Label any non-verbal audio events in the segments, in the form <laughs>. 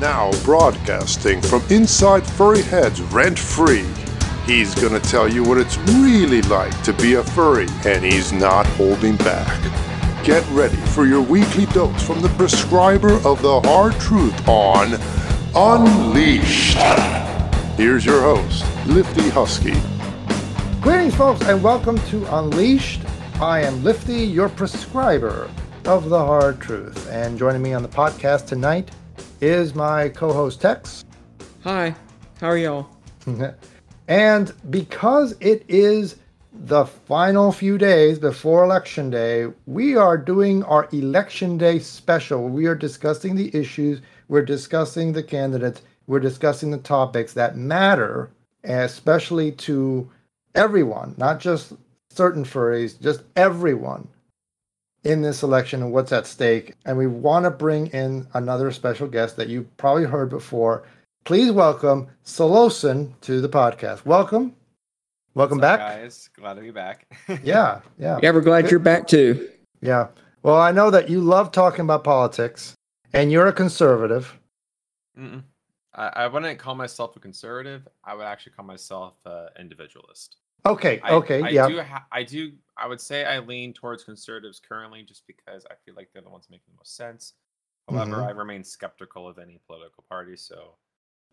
Now broadcasting from inside Furry Head's rent free. He's gonna tell you what it's really like to be a furry, and he's not holding back. Get ready for your weekly dose from the prescriber of the hard truth on Unleashed. Here's your host, Lifty Husky. Greetings, folks, and welcome to Unleashed. I am Lifty, your prescriber of the hard truth. And joining me on the podcast tonight is my co host Tex. Hi, how are y'all? <laughs> and because it is the final few days before Election Day, we are doing our Election Day special. We are discussing the issues, we're discussing the candidates, we're discussing the topics that matter, especially to everyone, not just certain furries, just everyone in this election and what's at stake. And we want to bring in another special guest that you've probably heard before. Please welcome Solosin to the podcast. Welcome. Welcome What's up, back. guys. Glad to be back. <laughs> Yeah, yeah. Yeah, we're glad you're back too. Yeah. Well, I know that you love talking about politics and you're a conservative. Mm-mm. I, I wouldn't call myself a conservative. I would actually call myself an individualist. Okay, I, okay, I yeah. Do ha- I do. I would say I lean towards conservatives currently, just because I feel like they're the ones making the most sense. However, Mhm. I remain skeptical of any political party. So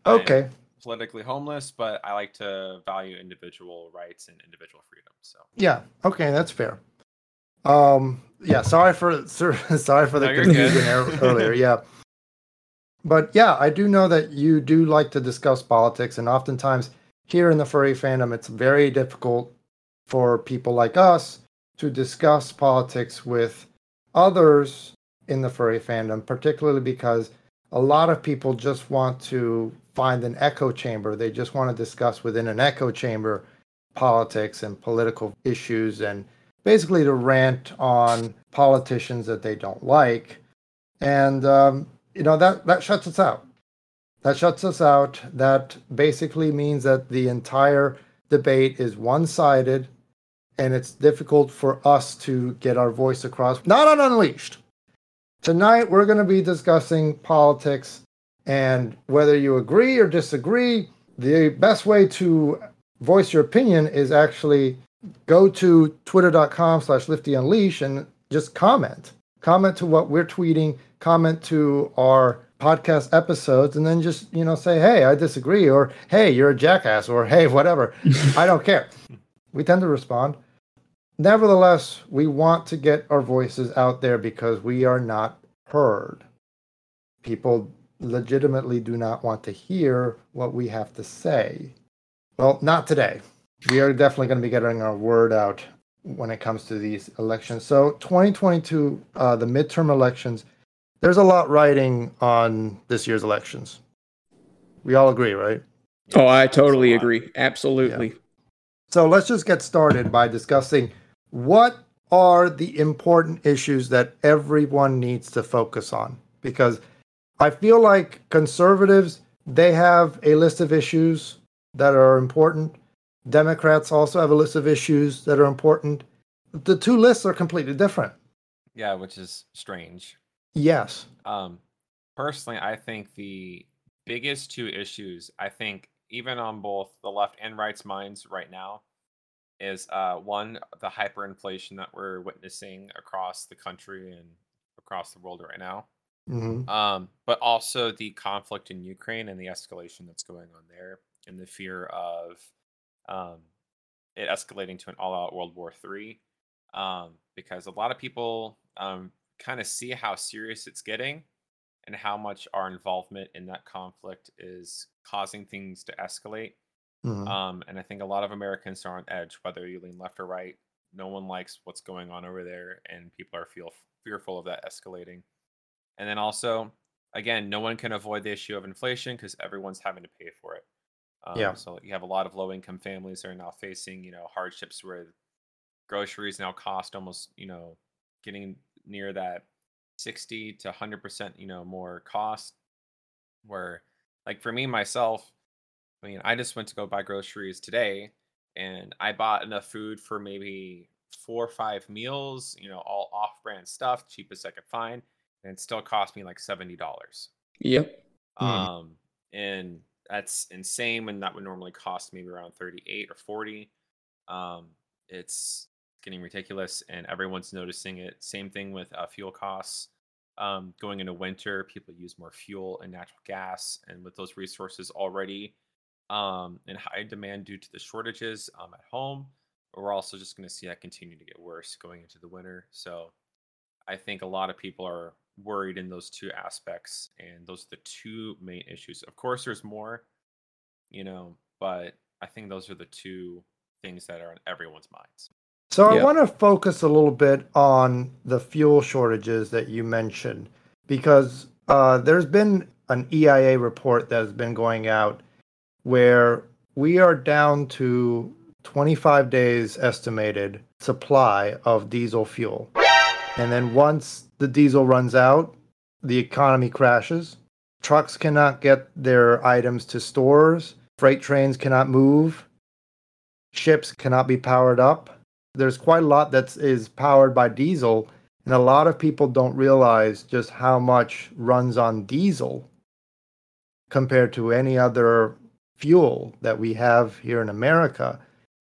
Okay. politically homeless, but I like to value individual rights and individual freedom. So Yeah. Okay, that's fair. Um yeah, sorry for <laughs> sorry for the No, confusion earlier. <laughs> Yeah. But yeah, I do know that you do like to discuss politics and oftentimes here in the furry fandom it's very difficult for people like us to discuss politics with others in the furry fandom, particularly because a lot of people just want to find an echo chamber. They just want to discuss within an echo chamber politics and political issues and basically to rant on politicians that they don't like. And, um, you know, that, that shuts us out. That shuts us out. That basically means that the entire debate is one sided and it's difficult for us to get our voice across. Not on Unleashed. Tonight, we're going to be discussing politics and whether you agree or disagree. The best way to voice your opinion is actually go to twitter.com slash lifty unleash and just comment comment to what we're tweeting comment to our podcast episodes and then just you know say hey i disagree or hey you're a jackass or hey whatever <laughs> i don't care we tend to respond nevertheless we want to get our voices out there because we are not heard people legitimately do not want to hear what we have to say well not today we are definitely going to be getting our word out when it comes to these elections. So 2022, uh, the midterm elections, there's a lot riding on this year's elections. We all agree, right? Oh, I totally agree. Absolutely. So let's just get started by discussing what are the important issues that everyone needs to focus on. Because I feel like conservatives, they have a list of issues that are important. Democrats also have a list of issues that are important. The two lists are completely different. yeah, which is strange. Yes. Um, personally, I think the biggest two issues, I think, even on both the left and right's minds right now, is uh, one, the hyperinflation that we're witnessing across the country and across the world right now. hmm Um, but also the conflict in Ukraine and the escalation that's going on there, and the fear of um, it escalating to an all-out World War III. Um, because a lot of people um, kind of see how serious it's getting, and how much our involvement in that conflict is causing things to escalate. Hmm Um, and I think a lot of Americans are on edge, whether you lean left or right. No one likes what's going on over there, and people are feel fearful of that escalating. And then also, again, no one can avoid the issue of inflation because everyone's having to pay for it. Um, Yeah. So you have a lot of low income families that are now facing, you know, hardships where groceries now cost almost, you know, getting near that 60 to 100%, you know, more cost. Where, like for me myself, I mean, I just went to go buy groceries today and I bought enough food for maybe four or five meals, you know, all off brand stuff, cheapest I could find. And it still cost me like $70. Yep. Hmm. Um, and that's insane when that would normally cost maybe around 38 or 40. Um, it's getting ridiculous and everyone's noticing it. Same thing with uh, fuel costs. Um, going into winter, people use more fuel and natural gas, and with those resources already um, in high demand due to the shortages um, at home, we're also just going to see that continue to get worse going into the winter. So I think a lot of people are worried in those two aspects, and those are the two main issues. Of course, there's more, you know, but I think those are the two things that are on everyone's minds. So I want to focus a little bit on the fuel shortages that you mentioned because uh, there's been an EIA report that has been going out where we are down to 25 days estimated supply of diesel fuel. And then once the diesel runs out, the economy crashes. Trucks cannot get their items to stores, freight trains cannot move, ships cannot be powered up there's quite a lot that is powered by diesel and a lot of people don't realize just how much runs on diesel compared to any other fuel that we have here in America.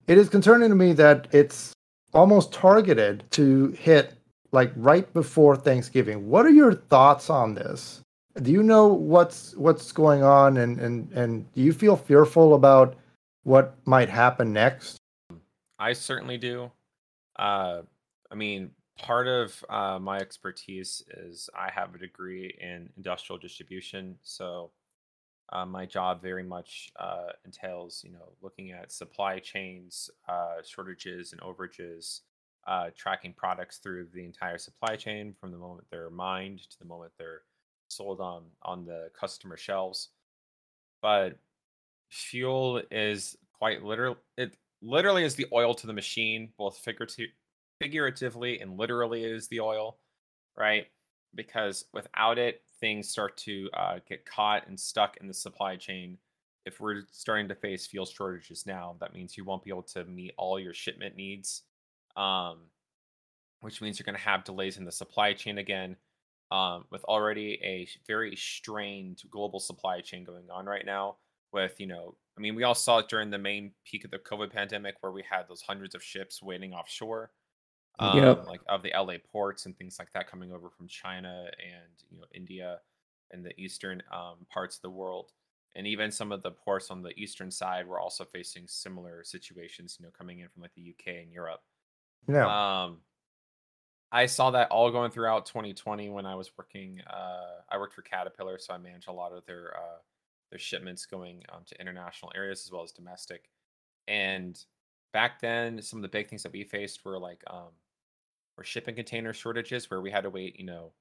It is concerning to me that it's almost targeted to hit like right before Thanksgiving. What are your thoughts on this? Do you know what's what's going on and and and do you feel fearful about what might happen next? I certainly do. Uh, I mean, part of uh, my expertise is I have a degree in industrial distribution, so uh, my job very much uh, entails, you know, looking at supply chains, uh, shortages and overages, uh, tracking products through the entire supply chain from the moment they're mined to the moment they're sold on on the customer shelves. But fuel is quite literal. It literally is the oil to the machine, both figurative, figuratively and literally is the oil, right? Because without it, things start to uh, get caught and stuck in the supply chain. If we're starting to face fuel shortages now, that means you won't be able to meet all your shipment needs, um, which means you're going to have delays in the supply chain again. Um, with already a very strained global supply chain going on right now, with you know I mean, we all saw it during the main peak of the COVID pandemic where we had those hundreds of ships waiting offshore, um, Yep. like of the LA ports and things like that coming over from China and you know India and the eastern um, parts of the world. And even some of the ports on the eastern side were also facing similar situations, you know, coming in from like the UK and Europe. Yeah. Um, I saw that all going throughout 2020 when I was working. Uh, I worked for Caterpillar, so I managed a lot of their uh, their shipments going um, to international areas as well as domestic. And back then, some of the big things that we faced were like um, were shipping container shortages, where we had to wait, you know,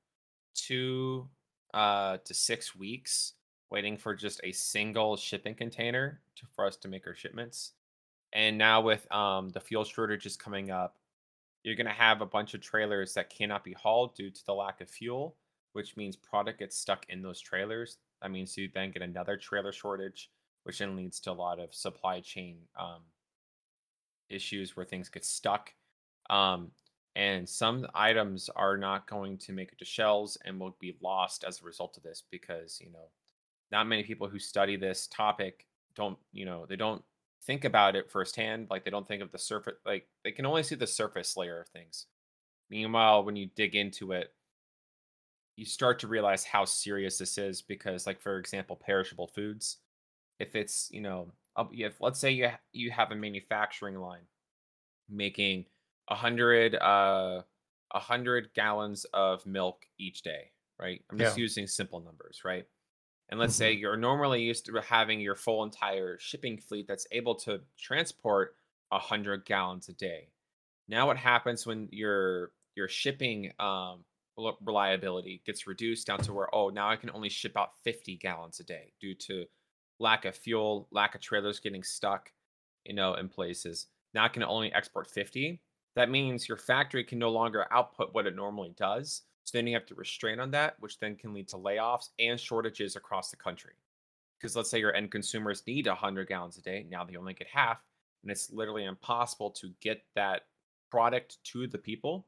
two uh, to six weeks waiting for just a single shipping container to, for us to make our shipments. And now with um, the fuel shortages coming up, you're going to have a bunch of trailers that cannot be hauled due to the lack of fuel, which means product gets stuck in those trailers. That means you then get another trailer shortage, which then leads to a lot of supply chain um, issues where things get stuck. Um, and some items are not going to make it to shelves and will be lost as a result of this because, you know, not many people who study this topic don't, you know, they don't think about it firsthand. Like they don't think of the surface, like they can only see the surface layer of things. Meanwhile, when you dig into it, you start to realize how serious this is because, like for example, perishable foods. If it's you know, if let's say you you have a manufacturing line making a hundred uh a hundred gallons of milk each day, right? I'm just Yeah. using simple numbers, right? And let's say you're normally used to having your full entire shipping fleet that's able to transport a hundred gallons a day. Now, what happens when your your shipping um, reliability gets reduced down to where oh now I can only ship out 50 gallons a day due to lack of fuel, lack of trailers getting stuck, you know, in places. Now I can only export 50. That means your factory can no longer output what it normally does. So then you have to restrain on that, which then can lead to layoffs and shortages across the country. Because let's say your end consumers need 100 gallons a day, now they only get half, and it's literally impossible to get that product to the people.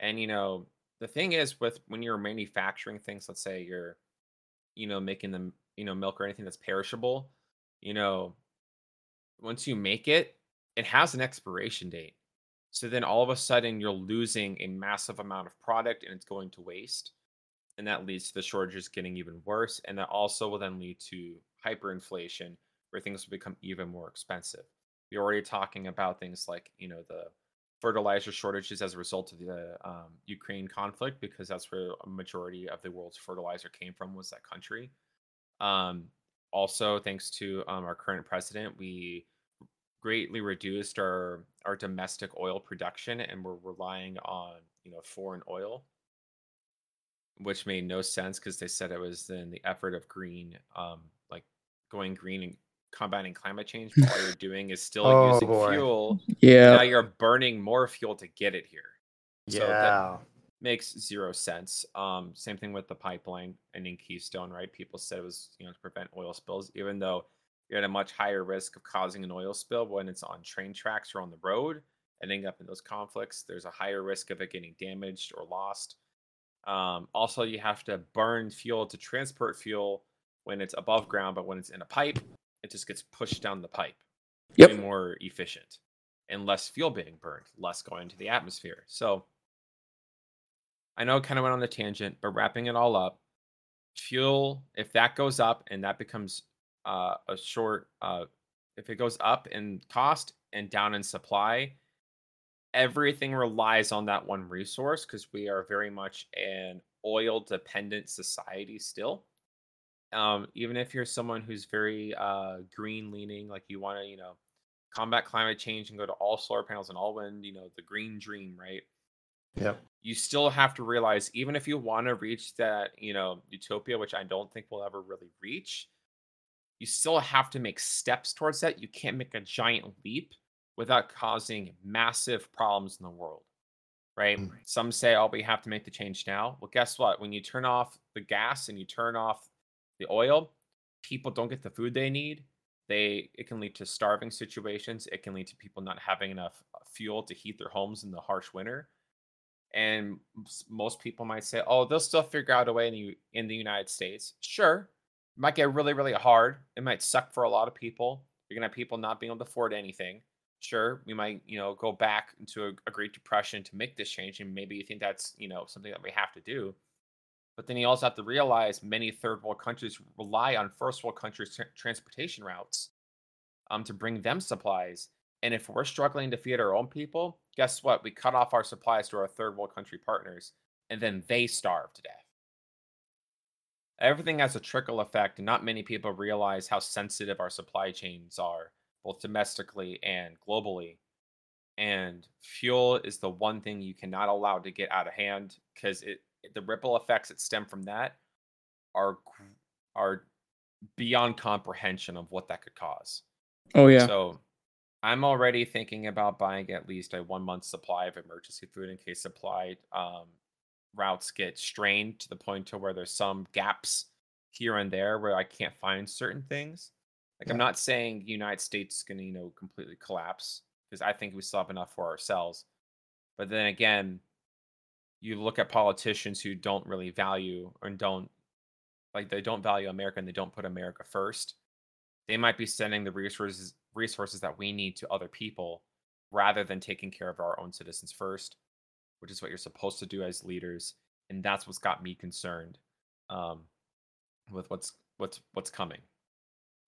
And you know, the thing is with when you're manufacturing things, let's say you're, you know, making them you know, milk or anything that's perishable, you know, once you make it, it has an expiration date. So then all of a sudden you're losing a massive amount of product and it's going to waste. And that leads to the shortages getting even worse. And that also will then lead to hyperinflation where things will become even more expensive. You're already talking about things like, you know, the fertilizer shortages as a result of the um, Ukraine conflict, because that's where a majority of the world's fertilizer came from was that country. Um, also, thanks to um, our current president, we greatly reduced our our domestic oil production, and we're relying on you know foreign oil, which made no sense because they said it was in the effort of green, um, like going green and combating climate change. But all you're <laughs> doing is still Oh, using boy. fuel. Yeah. Now you're burning more fuel to get it here. So that- yeah. makes zero sense. Um, same thing with the pipeline and in Keystone, right? People said it was you know to prevent oil spills, even though you're at a much higher risk of causing an oil spill when it's on train tracks or on the road, ending up in those conflicts. There's a higher risk of it getting damaged or lost. Um, also, you have to burn fuel to transport fuel when it's above ground, but when it's in a pipe, it just gets pushed down the pipe. Yep. Way more efficient and less fuel being burned, less going into the atmosphere. So I know it kind of went on the tangent, but wrapping it all up, fuel, if that goes up and that becomes uh, a short, uh, if it goes up in cost and down in supply, everything relies on that one resource because we are very much an oil dependent society still. Um, even if you're someone who's very uh, green leaning, like you want to, you know, combat climate change and go to all solar panels and all wind, you know, the green dream, right? yeah you still have to realize even if you want to reach that you know utopia which i don't think we'll ever really reach you still have to make steps towards that. You can't make a giant leap without causing massive problems in the world right? Mm. some say oh we have to make the change now. Well guess what? When you turn off the gas and you turn off the oil people don't get the food they need. They it can lead to starving situations. It can lead to people not having enough uh, fuel to heat their homes in the harsh winter. And most people might say, "Oh, they'll still figure out a way in the, in the United States." Sure, it might get really, really hard. It might suck for a lot of people. You're gonna have people not being able to afford anything. Sure, we might, you know, go back into a, a Great Depression to make this change, and maybe you think that's, you know, something that we have to do. But then you also have to realize many third world countries rely on first world countries' tra- transportation routes um, to bring them supplies. And if we're struggling to feed our own people, guess what? We cut off our supplies to our third world country partners, and then they starve to death. Everything has a trickle effect, and not many people realize how sensitive our supply chains are, both domestically and globally. And fuel is the one thing you cannot allow to get out of hand because it the ripple effects that stem from that are are beyond comprehension of what that could cause. Oh yeah. So I'm already thinking about buying at least a one month supply of emergency food in case supply um, routes get strained to the point to where there's some gaps here and there where I can't find certain things. Like I'm not saying United States is going to you know completely collapse because I think we still have enough for ourselves. But then again, you look at politicians who don't really value and don't like they don't value America and they don't put America first they might be sending the resources resources that we need to other people rather than taking care of our own citizens first which is what you're supposed to do as leaders and that's what's got me concerned um, with what's what's what's coming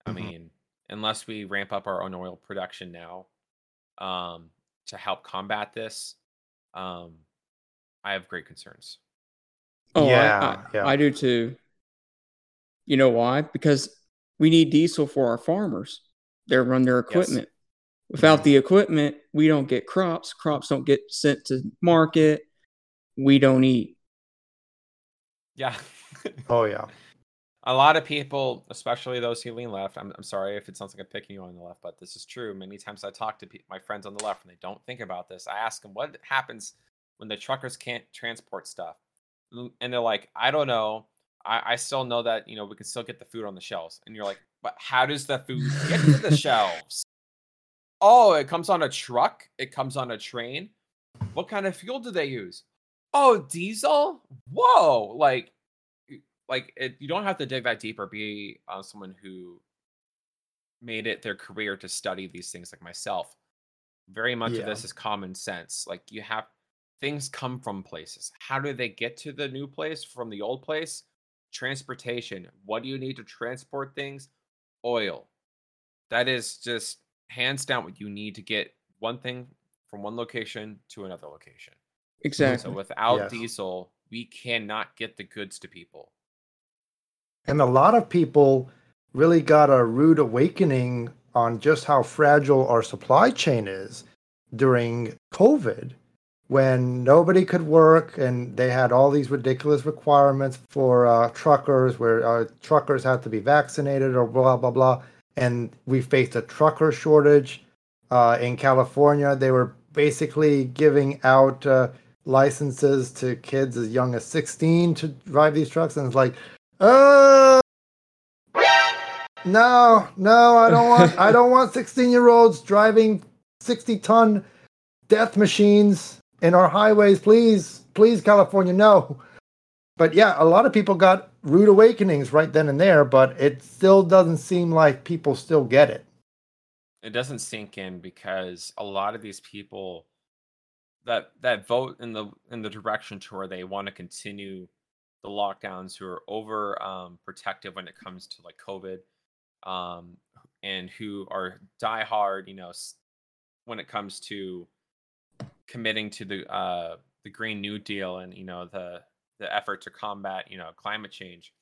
i Mhm. mean unless we ramp up our own oil production now um, to help combat this um, i have great concerns Oh, Yeah, I, yeah. I do too. You know why? Because we need diesel for our farmers. They run their equipment. Without the equipment, we don't get crops. Crops don't get sent to market. We don't eat. yeah Oh <laughs> yeah. a lot of people, especially those who lean left, I'm, I'm sorry if it sounds like I'm picking you on the left, but this is true. Many times I talk to pe- my friends on the left and they don't think about this. I ask them, what happens when the truckers can't transport stuff? And they're like, I don't know. I, I still know that, you know, we can still get the food on the shelves. And you're like, but how does the food get to the <laughs> shelves? Oh, it comes on a truck. It comes on a train. What kind of fuel do they use? Oh, diesel? Whoa. Like, like it, you don't have to dig that deep or be uh, someone who made it their career to study these things like myself. Very much of this is common sense. Like you have things come from places. How do they get to the new place from the old place? Transportation. What do you need to transport things? Oil. That is just hands down what you need to get one thing from one location to another location. Exactly. So without Yes. diesel, we cannot get the goods to people. And a lot of people really got a rude awakening on just how fragile our supply chain is during COVID when nobody could work and they had all these ridiculous requirements for uh, truckers where uh, truckers had to be vaccinated or blah, blah, blah. And we faced a trucker shortage. Uh, in California, they were basically giving out uh, licenses to kids as young as 16 to drive these trucks. And it's like, uh, no, no, I don't want. I don't want sixteen-year-olds driving sixty-ton death machines in our highways. Please, please, California, no. But yeah, a lot of people got rude awakenings right then and there, but it still doesn't seem like people still get it. It doesn't sink in because a lot of these people that that vote in the in the direction to where they want to continue the lockdowns who are over um, protective when it comes to like COVID, um, and who are diehard, you know, when it comes to committing to the uh, the Green New Deal and you know the the effort to combat you know climate change.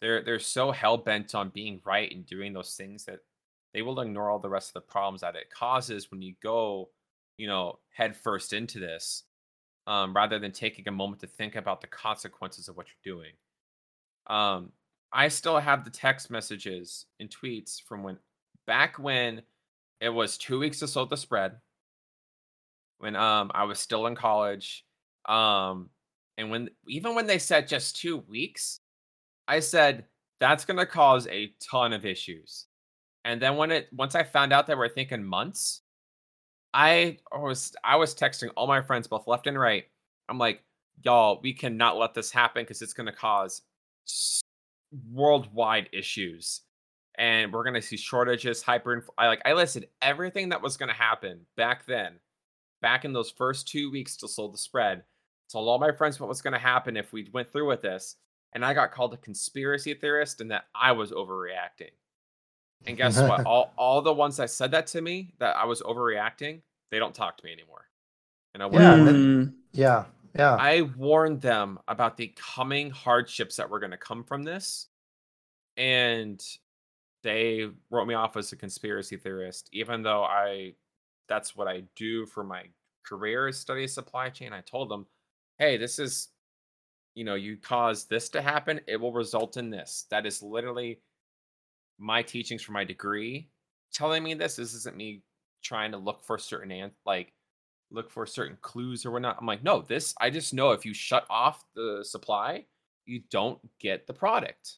They're they're so hell bent on being right and doing those things that they will ignore all the rest of the problems that it causes when you go, you know, head first into this, um, rather than taking a moment to think about the consequences of what you're doing. Um, I still have the text messages and tweets from when back when it was two weeks to slow the spread, when um I was still in college, um, and when even when they said just two weeks, I said that's gonna cause a ton of issues. And then when it once I found out they were thinking months, I was I was texting all my friends both left and right. I'm like, y'all, we cannot let this happen because it's gonna cause worldwide issues. And we're gonna see shortages, hyper. I like I listed everything that was gonna happen back then, back in those first two weeks to slow the spread. Told all my friends what was gonna happen if we went through with this. And I got called a conspiracy theorist and that I was overreacting. And <laughs> guess what? all all the ones that said that to me that I was overreacting, they don't talk to me anymore. And I Yeah, and Mm, Yeah, yeah, I warned them about the coming hardships that were going to come from this, and they wrote me off as a conspiracy theorist, even though I that's what I do for my career is study supply chain. I told them, hey, this is you know, you cause this to happen, it will result in this. That is literally my teachings for my degree telling me this. This isn't me trying to look for certain an- like look for certain clues or whatnot. I'm like, no, this I just know if you shut off the supply, you don't get the product.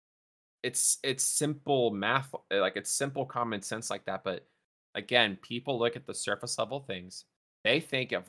It's it's simple math, like it's simple common sense like that. But again, people look at the surface level things. They think if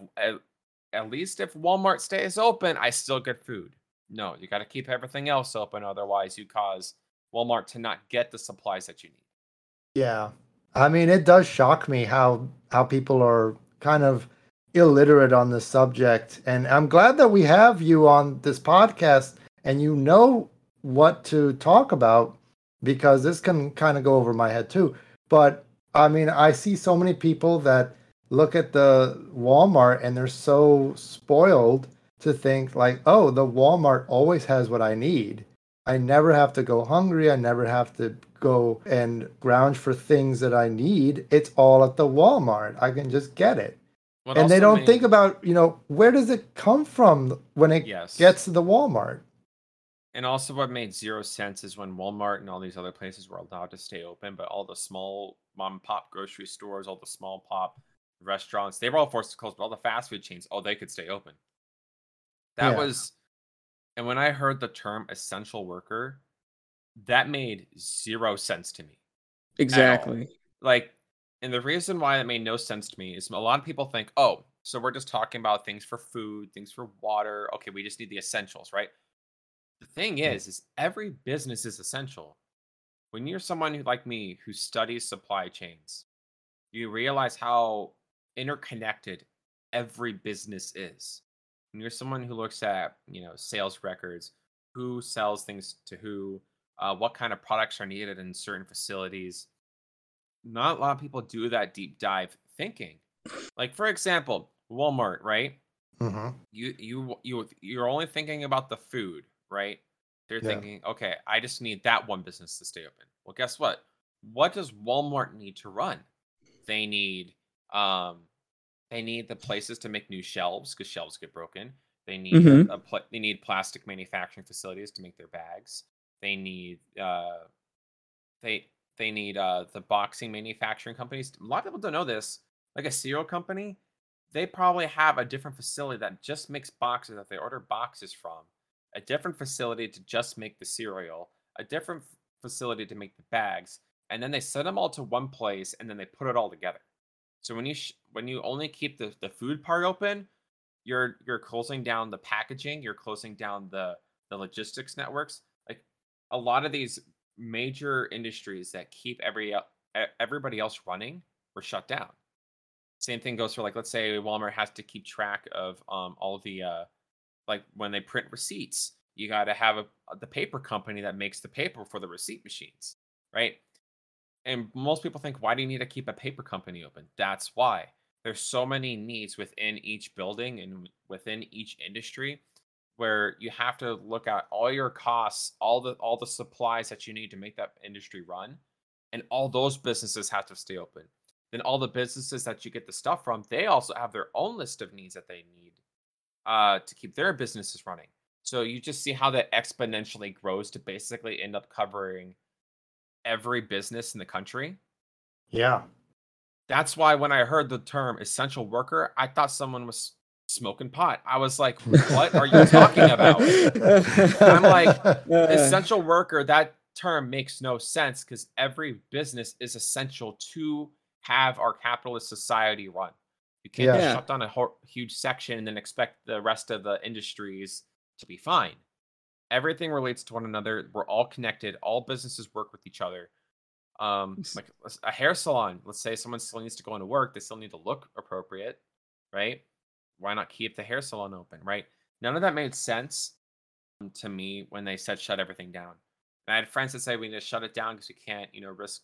at, least if Walmart stays open, I still get food. No, you got to keep everything else open, otherwise you cause Walmart to not get the supplies that you need. yeah. I mean, it does shock me how how people are kind of illiterate on this subject, and I'm glad that we have you on this podcast, and you know what to talk about because this can kind of go over my head too. But I mean, I see so many people that look at the Walmart and they're so spoiled to think like, oh, the Walmart always has what I need. I never have to go hungry. I never have to go and ground for things that I need. It's all at the Walmart. I can just get it. What and they don't think about, you know, where does it come from when it Yes. gets to the Walmart? And also, what made zero sense is when Walmart and all these other places were allowed to stay open, but all the small mom and pop grocery stores, all the small pop restaurants, they were all forced to close. But all the fast food chains, oh, they could stay open. That Yeah. was, and when I heard the term essential worker, that made zero sense to me. exactly. Like, and the reason why that made no sense to me is a lot of people think, oh, so we're just talking about things for food, things for water. Okay, we just need the essentials, right? the thing is, is every business is essential. When you're someone who, like me who studies supply chains, you realize how interconnected every business is. When you're someone who looks at, you know, sales records, who sells things to who, uh, what kind of products are needed in certain facilities. Not a lot of people do that deep dive thinking. Like for example, Walmart, right? hmm You you you you're only thinking about the food, right? They're Yeah. thinking, okay, I just need that one business to stay open. Well, guess what? What does Walmart need to run? They need um they need the places to make new shelves because shelves get broken. They need Mhm. a, a pla- they need plastic manufacturing facilities to make their bags. They need uh they they need uh the boxing manufacturing companies. A lot of people don't know this. Like a cereal company, they probably have a different facility that just makes boxes that they order boxes from, a different facility to just make the cereal, a different f- facility to make the bags, and then they send them all to one place and then they put it all together. So when you sh- when you only keep the, the food part open, you're you're closing down the packaging, you're closing down the the logistics networks. Like a lot of these major industries that keep every e- everybody else running were shut down. Same thing goes for like let's say Walmart has to keep track of um all of the uh like when they print receipts, you got to have a the paper company that makes the paper for the receipt machines, right? And most people think, why do you need to keep a paper company open? That's why. There's so many needs within each building and within each industry where you have to look at all your costs, all the all the supplies that you need to make that industry run, and all those businesses have to stay open. Then all the businesses that you get the stuff from, they also have their own list of needs that they need uh, to keep their businesses running. So you just see how that exponentially grows to basically end up covering every business in the country. Yeah. That's why when I heard the term essential worker, I thought someone was smoking pot. I was like, what are you talking about? I'm like, essential worker, that term makes no sense because every business is essential to have our capitalist society run. You can't just Yeah. shut down a ho- huge section and then expect the rest of the industries to be fine. Everything relates to one another. We're all connected. All businesses work with each other. Um, like a hair salon. Let's say someone still needs to go into work. They still need to look appropriate, right? Why not keep the hair salon open, right? None of that made sense to me when they said shut everything down. And I had friends that say we need to shut it down because we can't, you know, risk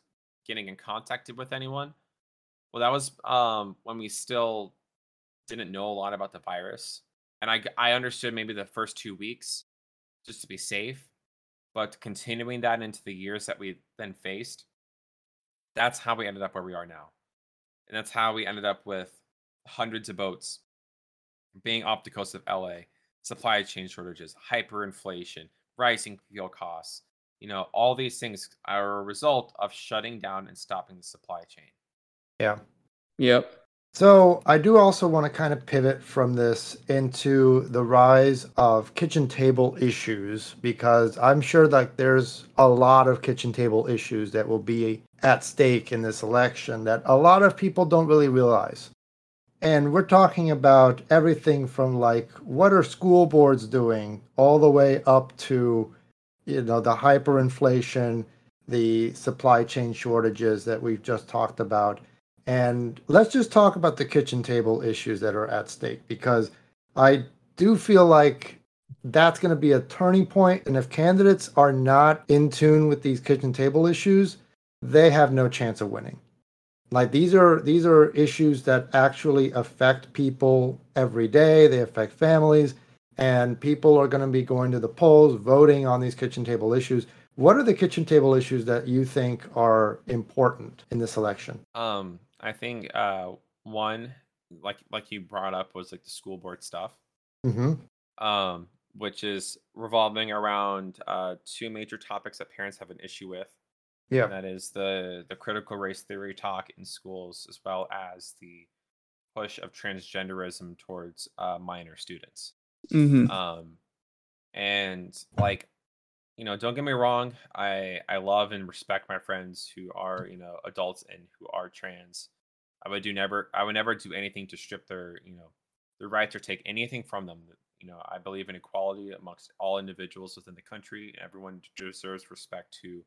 getting in contact with anyone. Well, that was um, when we still didn't know a lot about the virus, and I I understood maybe the first two weeks just to be safe, but continuing that into the years that we then faced, that's how we ended up where we are now, and that's how we ended up with hundreds of boats being off the coast of LA, supply chain shortages, hyperinflation, rising fuel costs. You know, all these things are a result of shutting down and stopping the supply chain. Yeah. Yep. So I do also want to kind of pivot from this into the rise of kitchen table issues because I'm sure that there's a lot of kitchen table issues that will be at stake in this election that a lot of people don't really realize. And we're talking about everything from like what are school boards doing all the way up to you know the hyperinflation, the supply chain shortages that we've just talked about. And let's just talk about the kitchen table issues that are at stake because I do feel like that's going to be a turning point. And if candidates are not in tune with these kitchen table issues, they have no chance of winning. Like these are these are issues that actually affect people every day. They affect families, and people are going to be going to the polls, voting on these kitchen table issues. What are the kitchen table issues that you think are important in this election? Um, I think uh one like like you brought up was like the school board stuff. hmm Um, which is revolving around uh two major topics that parents have an issue with. Yeah. And that is the the critical race theory talk in schools as well as the push of transgenderism towards uh minor students. hmm um and like you know don't get me wrong i i love and respect my friends who are you know adults and who are trans i would do never i would never do anything to strip their you know their rights or take anything from them You know, I believe in equality amongst all individuals within the country. Everyone deserves respect to,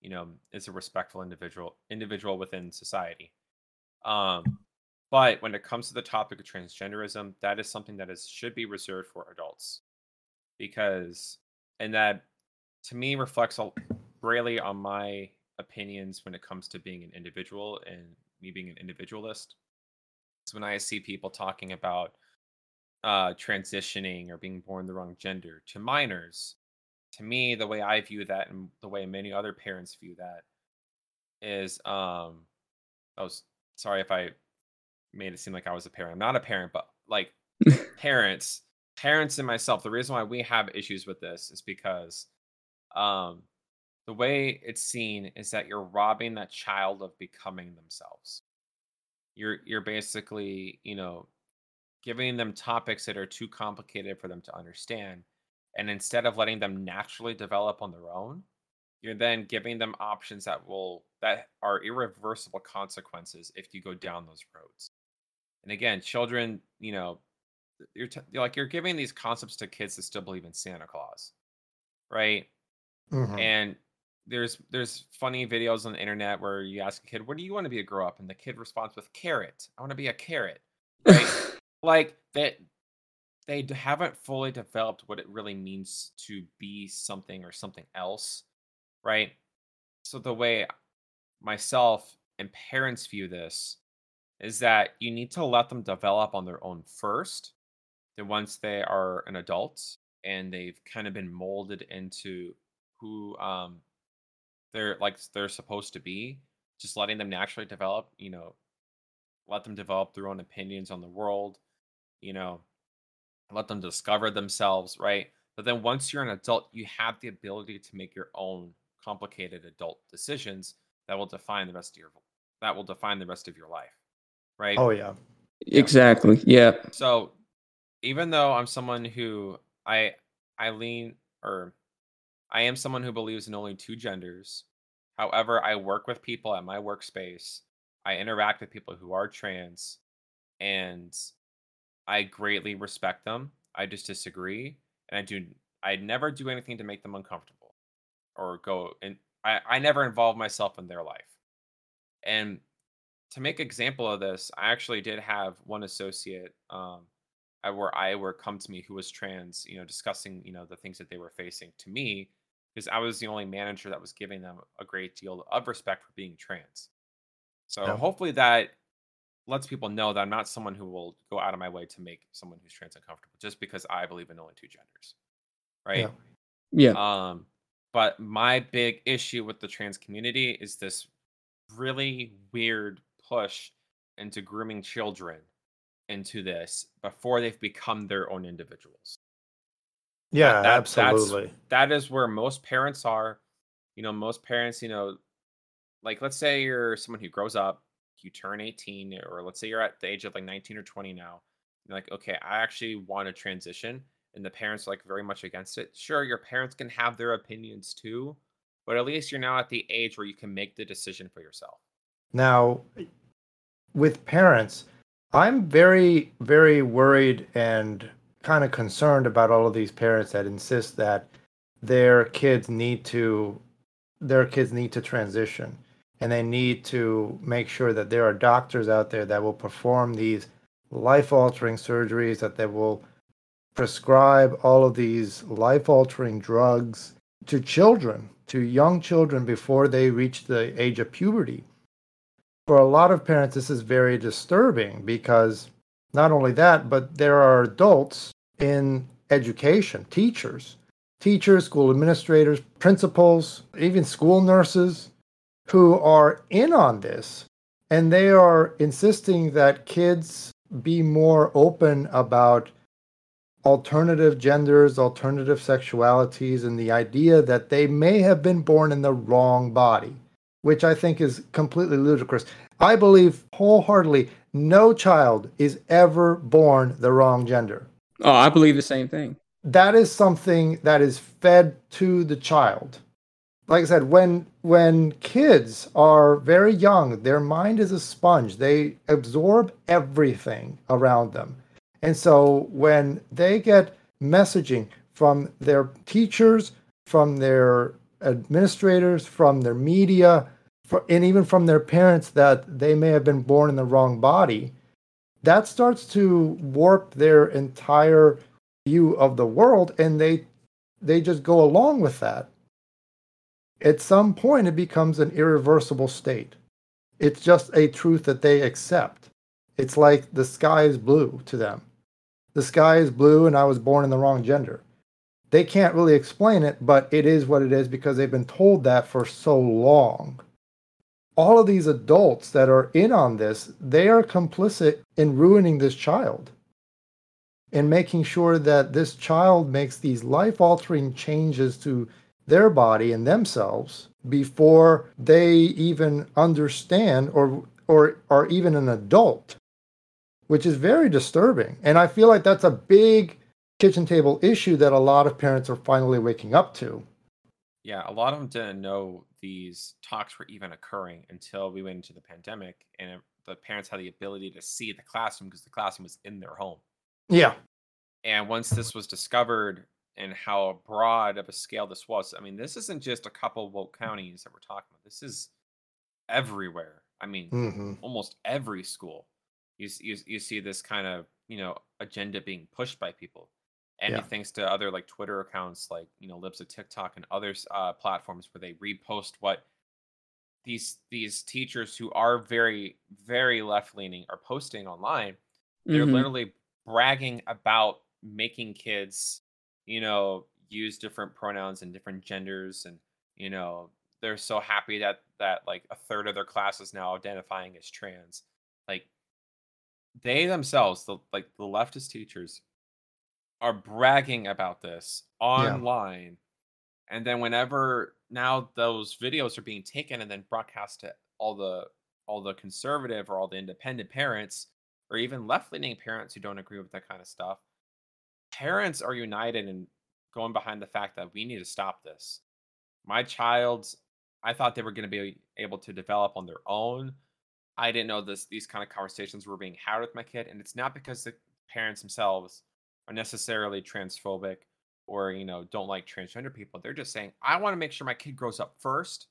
you know, is a respectful individual individual within society. Um, but when it comes to the topic of transgenderism, that is something that is should be reserved for adults, because and that to me reflects greatly on my opinions when it comes to being an individual and me being an individualist. So when I see people talking about uh, transitioning or being born the wrong gender to minors, to me, the way I view that and the way many other parents view that is, um, I was sorry if I made it seem like I was a parent. I'm not a parent, but like <laughs> parents, parents and myself. The reason why we have issues with this is because, um, the way it's seen is that you're robbing that child of becoming themselves. You're you're basically, you know, giving them topics that are too complicated for them to understand. And instead of letting them naturally develop on their own, you're then giving them options that will that are irreversible consequences if you go down those roads. And again, children, you know, you're, t- you're like you're giving these concepts to kids that still believe in Santa Claus, right? Mm-hmm. And there's there's funny videos on the internet where you ask a kid, "What do you want to be a grow up?" and the kid responds with "carrot." I want to be a carrot. Right? <laughs> like that they haven't fully developed what it really means to be something or something else, right? So the way myself and parents view this is that you need to let them develop on their own first. Then once they are an adult and they've kind of been molded into who um they're like they're supposed to be, just letting them naturally develop, you know, let them develop their own opinions on the world, you know, let them discover themselves, right? But then once you're an adult, you have the ability to make your own complicated adult decisions that will define the rest of your that will define the rest of your life. Right? Oh yeah. Exactly. Yeah. So even though I'm someone who I I lean or I am someone who believes in only two genders. However, I work with people at my workspace. I interact with people who are trans and I greatly respect them. I just disagree and I do I never do anything to make them uncomfortable or go and I, I never involve myself in their life. And to make example of this, I actually did have one associate um, where I were come to me who was trans, you know, discussing, you know, the things that they were facing to me because I was the only manager that was giving them a great deal of respect for being trans. So yeah. hopefully that lets people know that I'm not someone who will go out of my way to make someone who's trans uncomfortable just because I believe in only two genders. Right? Yeah. yeah. Um but my big issue with the trans community is this really weird push into grooming children into this before they've become their own individuals. Yeah, that, absolutely. that is where most parents are. You know, most parents, you know, like let's say you're someone who grows up, you turn 18, eh, or let's say you're at the age of like 19 or 20 now. You're like, okay, I actually want to transition, and the parents are like very much against it. Sure, your parents can have their opinions too, but at least you're now at the age where you can make the decision for yourself. Now, with parents, I'm very, very worried and kind of concerned about all of these parents that insist that their kids need to their kids need to transition. And they need to make sure that there are doctors out there that will perform these life altering surgeries that they will prescribe all of these life altering drugs to children to young children before they reach the age of puberty. For a lot of parents, this is very disturbing because not only that, but there are adults in education, teachers, teachers, school administrators, principals, even school nurses who are in on this. And they are insisting that kids be more open about alternative genders, alternative sexualities, and the idea that they may have been born in the wrong body which I think is completely ludicrous. I believe wholeheartedly no child is ever born the wrong gender. Oh, I believe the same thing. That is something that is fed to the child. Like I said, when when kids are very young, their mind is a sponge. They absorb everything around them. And so when they get messaging from their teachers, from their administrators, from their media, for, and even from their parents that they may have been born in the wrong body, that starts to warp their entire view of the world and they they just go along with that. At some point it becomes an irreversible state. It's just a truth that they accept. It's like the sky is blue to them. The sky is blue and I was born in the wrong gender. They can't really explain it, but it is what it is because they've been told that for so long all of these adults that are in on this, they are complicit in ruining this child and making sure that this child makes these life altering changes to their body and themselves before they even understand or or are even an adult which is very disturbing. And i feel like that's a big kitchen table issue that a lot of parents are finally waking up to. Yeah, a lot of them didn't know these talks were even occurring until we went into the pandemic, and it, the parents had the ability to see the classroom because the classroom was in their home. Yeah. And once this was discovered and how broad of a scale this was, I mean, this isn't just a couple of woke counties that we're talking about. This is everywhere. I mean, hmm almost every school. You, you you see this kind of you know agenda being pushed by people and Yeah. thanks to other like Twitter accounts like you know Libs of TikTok and other uh, platforms where they repost what these these teachers who are very very left leaning are posting online. They're Mhm. literally bragging about making kids, you know, use different pronouns and different genders, and you know they're so happy that that like a third of their class is now identifying as trans. Like they themselves, the like the leftist teachers, are bragging about this online and then whenever now those videos are being taken and then broadcast to all the all the conservative or all the independent parents or even left-leaning parents who don't agree with that kind of stuff parents are united in going behind the fact that we need to stop this. My child's i thought they were going to be able to develop on their own. I didn't know this these kind of conversations were being had with my kid and it's not because the parents themselves are necessarily transphobic or you know don't like transgender people they're just saying i want to make sure my kid grows up first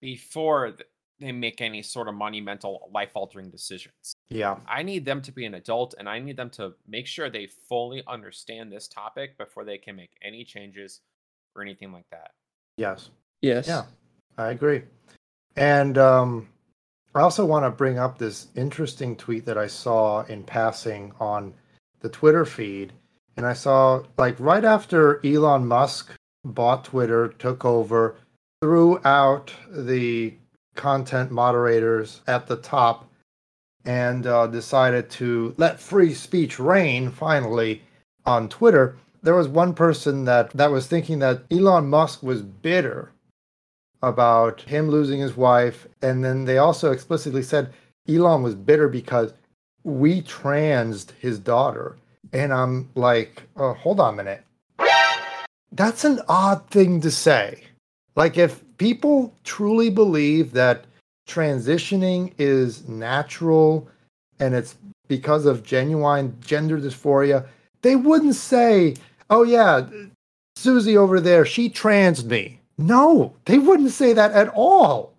before they make any sort of monumental life altering decisions Yeah. i need them to be an adult and i need them to make sure they fully understand this topic before they can make any changes or anything like that Yes. Yes. Yeah. I agree. And um, I also want to bring up this interesting tweet that I saw in passing on the Twitter feed. And I saw, like, right after Elon Musk bought Twitter, took over, threw out the content moderators at the top, and uh, decided to let free speech reign finally on Twitter. There was one person that, that was thinking that Elon Musk was bitter about him losing his wife. And then they also explicitly said Elon was bitter because we transed his daughter. And I'm like, oh, hold on a minute. That's an odd thing to say. Like, if people truly believe that transitioning is natural and it's because of genuine gender dysphoria, they wouldn't say, oh, yeah, Susie over there, she transed me. No, they wouldn't say that at all.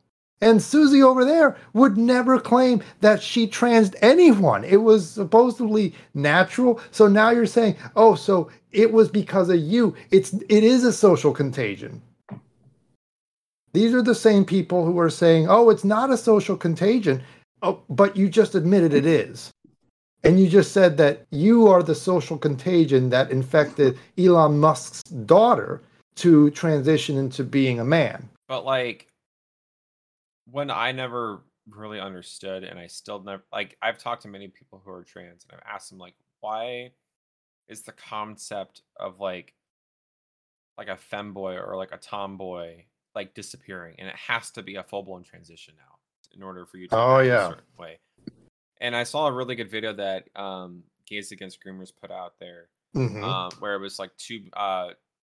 And Susie over there would never claim that she transed anyone. It was supposedly natural. So now you're saying, oh, so it was because of you. It's it is a social contagion. These are the same people who are saying, oh, it's not a social contagion. Oh, but you just admitted it is. And you just said that you are the social contagion that infected Elon Musk's daughter to transition into being a man. but like when i never really understood and i still never like i've talked to many people who are trans and i've asked them like why is the concept of like like a femboy or like a tomboy like disappearing and it has to be a full-blown transition now in order for you to Oh, yeah. certain way and i saw a really good video that um gays against groomers put out there Mhm. um, where it was like two uh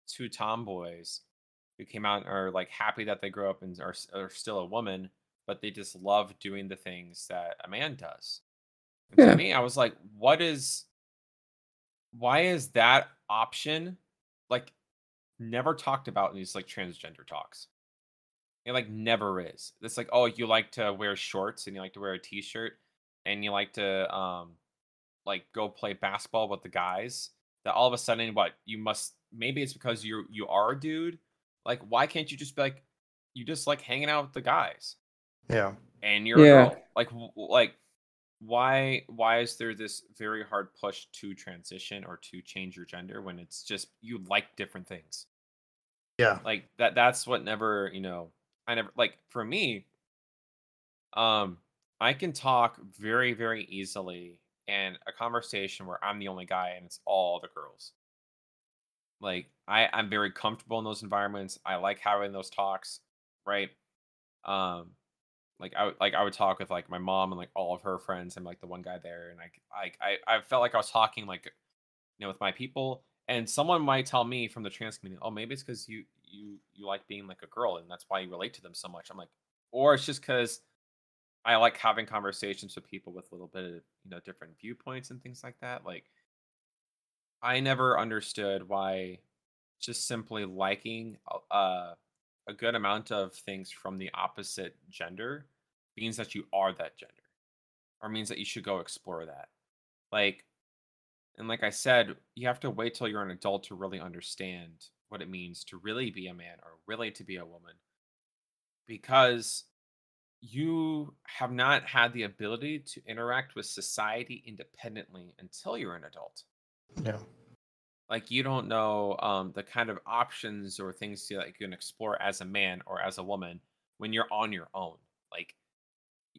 two tomboys who came out and are like happy that they grow up and are, are still a woman, but they just love doing the things that a man does. And Yeah. To me, I was like, what is why is that option like never talked about in these like transgender talks. It like never is. It's like, oh, you like to wear shorts and you like to wear a t-shirt and you like to um like go play basketball with the guys. That all of a sudden what you must maybe it's because you you are a dude. Like why can't you just be like you just like hanging out with the guys Yeah. and you're Yeah. a girl? Like like why why is there this very hard push to transition or to change your gender when it's just you like different things? Yeah. like that that's what never you know i never like for me um i can talk very very easily in a conversation where i'm the only guy and it's all the girls like i i'm very comfortable in those environments i like having those talks right? Um like i would like i would talk with like my mom and like all of her friends and like the one guy there and like i i, I felt like i was talking like you know with my people and someone might tell me from the trans community oh maybe it's because you you you like being like a girl and that's why you relate to them so much. I'm like or it's just because i like having conversations with people with a little bit of you know different viewpoints and things like that like i never understood why just simply liking a- uh, a good amount of things from the opposite gender means that you are that gender or means that you should go explore that like and like I said, you have to wait till you're an adult to really understand what it means to really be a man or really to be a woman. Because you have not had the ability to interact with society independently until you're an adult. Yeah. Like you don't know um, the kind of options or things that you can explore as a man or as a woman when you're on your own. Like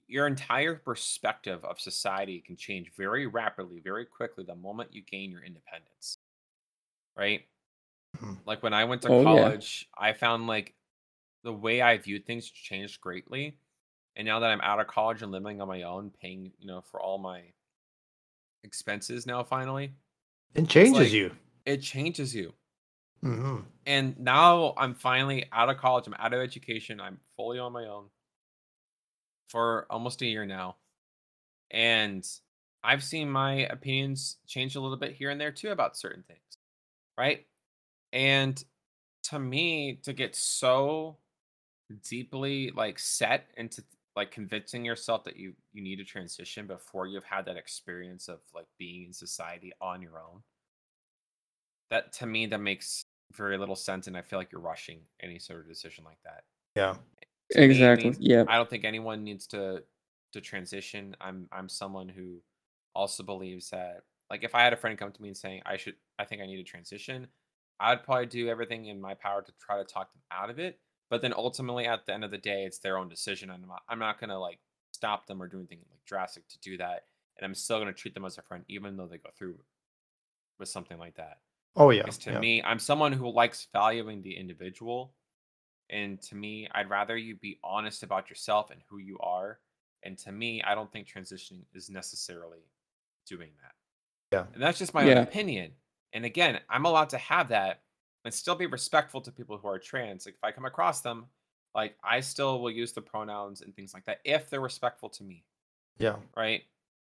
your entire perspective of society can change very rapidly, very quickly the moment you gain your independence. Right? Mhm. Like when I went to Oh, yeah. college, I found like the way I viewed things changed greatly. And now that I'm out of college and living on my own, paying, you know, for all my expenses now finally, It changes like- you. it changes you. hmm And now I'm finally out of college, I'm out of education, I'm fully on my own for almost a year now. And I've seen my opinions change a little bit here and there too about certain things. Right? And to me, to get so deeply like set into like convincing yourself that you you need to transition before you've had that experience of like being in society on your own that to me that makes very little sense and i feel like you're rushing any sort of decision like that Yeah. To me, it Exactly. means- Yeah. I don't think anyone needs to to transition. I'm I'm someone who also believes that like if I had a friend come to me and saying I should I think I need to transition, I'd probably do everything in my power to try to talk them out of it. But then ultimately at the end of the day, it's their own decision. And I'm not, I'm not gonna like stop them or do anything like drastic to do that. And I'm still gonna treat them as a friend, even though they go through with something like that. Oh yeah. Because to yeah. me, I'm someone who likes valuing the individual. And to me, I'd rather you be honest about yourself and who you are. And to me, I don't think transitioning is necessarily doing that. Yeah. And that's just my own opinion. And again, I'm allowed to have that and still be respectful to people who are trans. Like if I come across them, like I still will use the pronouns and things like that if they're respectful to me Yeah. right?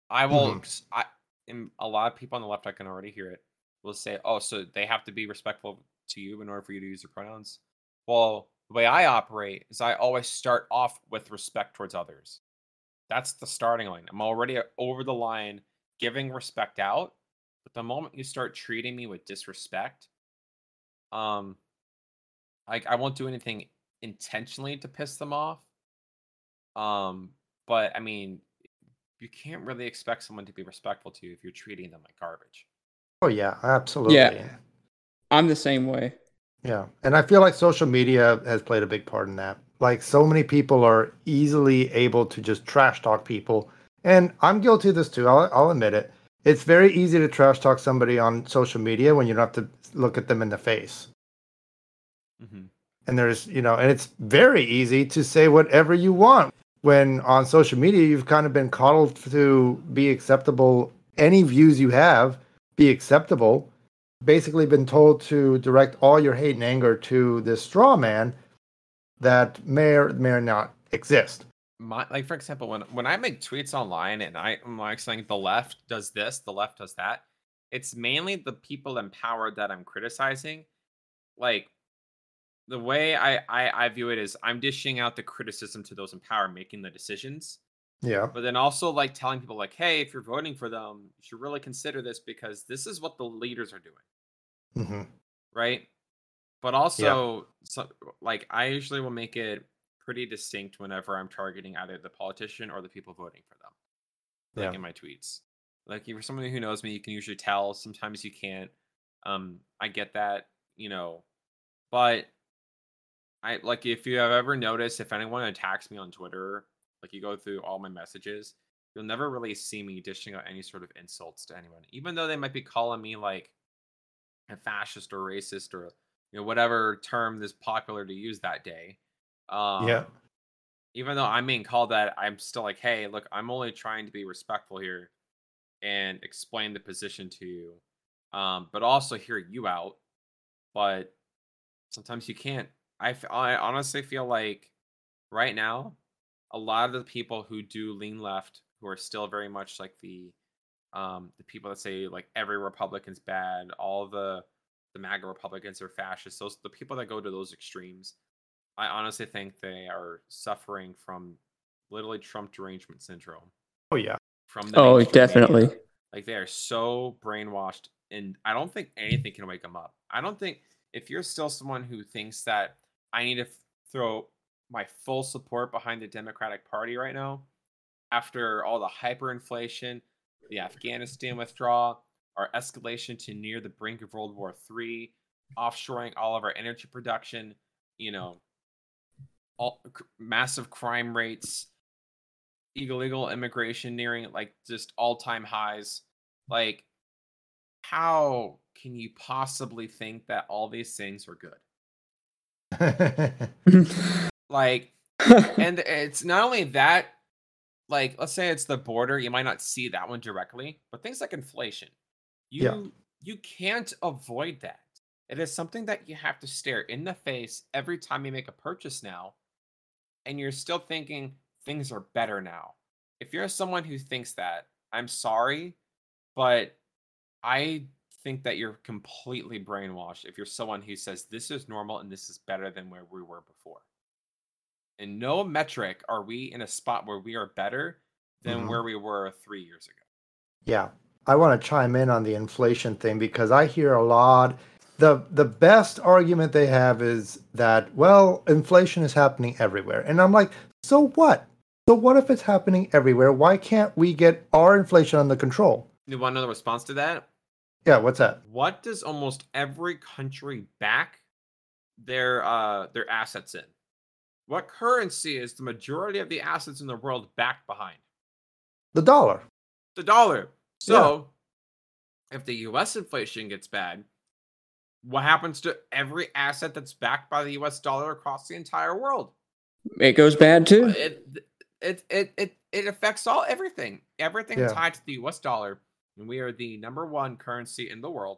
I will. Mhm. s- I and a lot of people on the left, I can already hear it. Will say, "Oh, so they have to be respectful to you in order for you to use your pronouns." Well, the way I operate is I always start off with respect towards others. That's the starting line. I'm already over the line, giving respect out. But the moment you start treating me with disrespect, um, like I won't do anything intentionally to piss them off. Um, but I mean, you can't really expect someone to be respectful to you if you're treating them like garbage. Oh yeah. Absolutely. Yeah. I'm the same way. Yeah. And I feel like social media has played a big part in that. Like so many people are easily able to just trash talk people. And I'm guilty of this too. I'll, I'll admit it. It's very easy to trash talk somebody on social media when you don't have to look at them in the face. Mm-hmm. And there's, you know, and it's very easy to say whatever you want when on social media you've kind of been coddled to be acceptable. Any views you have be acceptable. Basically, been told to direct all your hate and anger to this straw man that may or may or not exist. My, like for example, when when I make tweets online and I, I'm like saying the left does this, the left does that, it's mainly the people in power that I'm criticizing. Like the way I, I I view it is I'm dishing out the criticism to those in power making the decisions. Yeah. But then also like telling people like, hey, if you're voting for them, you should really consider this because this is what the leaders are doing. hmm Right. But also so like I usually will make it pretty distinct whenever I'm targeting either the politician or the people voting for them. Like Yeah. in my tweets. Like if you're someone who knows me, you can usually tell. Sometimes you can't. Um, I get that, you know, but I like if you have ever noticed if anyone attacks me on Twitter, like you go through all my messages, you'll never really see me dishing out any sort of insults to anyone, even though they might be calling me like a fascist or racist or you know whatever term is popular to use that day. Um, yeah. even though I'm being called that, I'm still like, hey, look, I'm only trying to be respectful here and explain the position to you, um, but also hear you out. But sometimes you can't. I, I honestly feel like right now, a lot of the people who do lean left, who are still very much like the um, the people that say like every Republican's bad, all the the MAGA Republicans are fascists. Those the people that go to those extremes. I honestly think they are suffering from literally Trump derangement syndrome Oh yeah. from the Oh, mainstream media. definitely. Like they are so brainwashed, and I don't think anything can wake them up. I don't think if you're still someone who thinks that I need to f- throw my full support behind the Democratic Party right now, after all the hyperinflation, the Afghanistan withdrawal, our escalation to near the brink of World War III, offshoring all of our energy production, you know, all massive crime rates, illegal immigration nearing like just all-time highs. Like how can you possibly think that all these things are good? <laughs> Like <laughs> and it's not only that like let's say it's the border you might not see that one directly but things like inflation you Yeah. you can't avoid that it is something that you have to stare in the face every time you make a purchase now and you're still thinking things are better now if you're someone who thinks that i'm sorry but i think that you're completely brainwashed if you're someone who says this is normal and this is better than where we were before in no metric are we in a spot where we are better than Mhm. where we were three years ago. Yeah, I want to chime in on the inflation thing because I hear a lot. The The best argument they have is that well, inflation is happening everywhere, and I'm like, so what? So what if it's happening everywhere? Why can't we get our inflation under control? You want another response to that? Yeah, what's that? What does almost every country back their uh their assets in? What currency is the majority of the assets in the world backed behind? The dollar. The dollar. So if the US inflation gets bad, what happens to every asset that's backed by the US dollar across the entire world? It goes bad too. it it it it, it affects all everything everything Yeah. tied to the us dollar and we are the number one currency in the world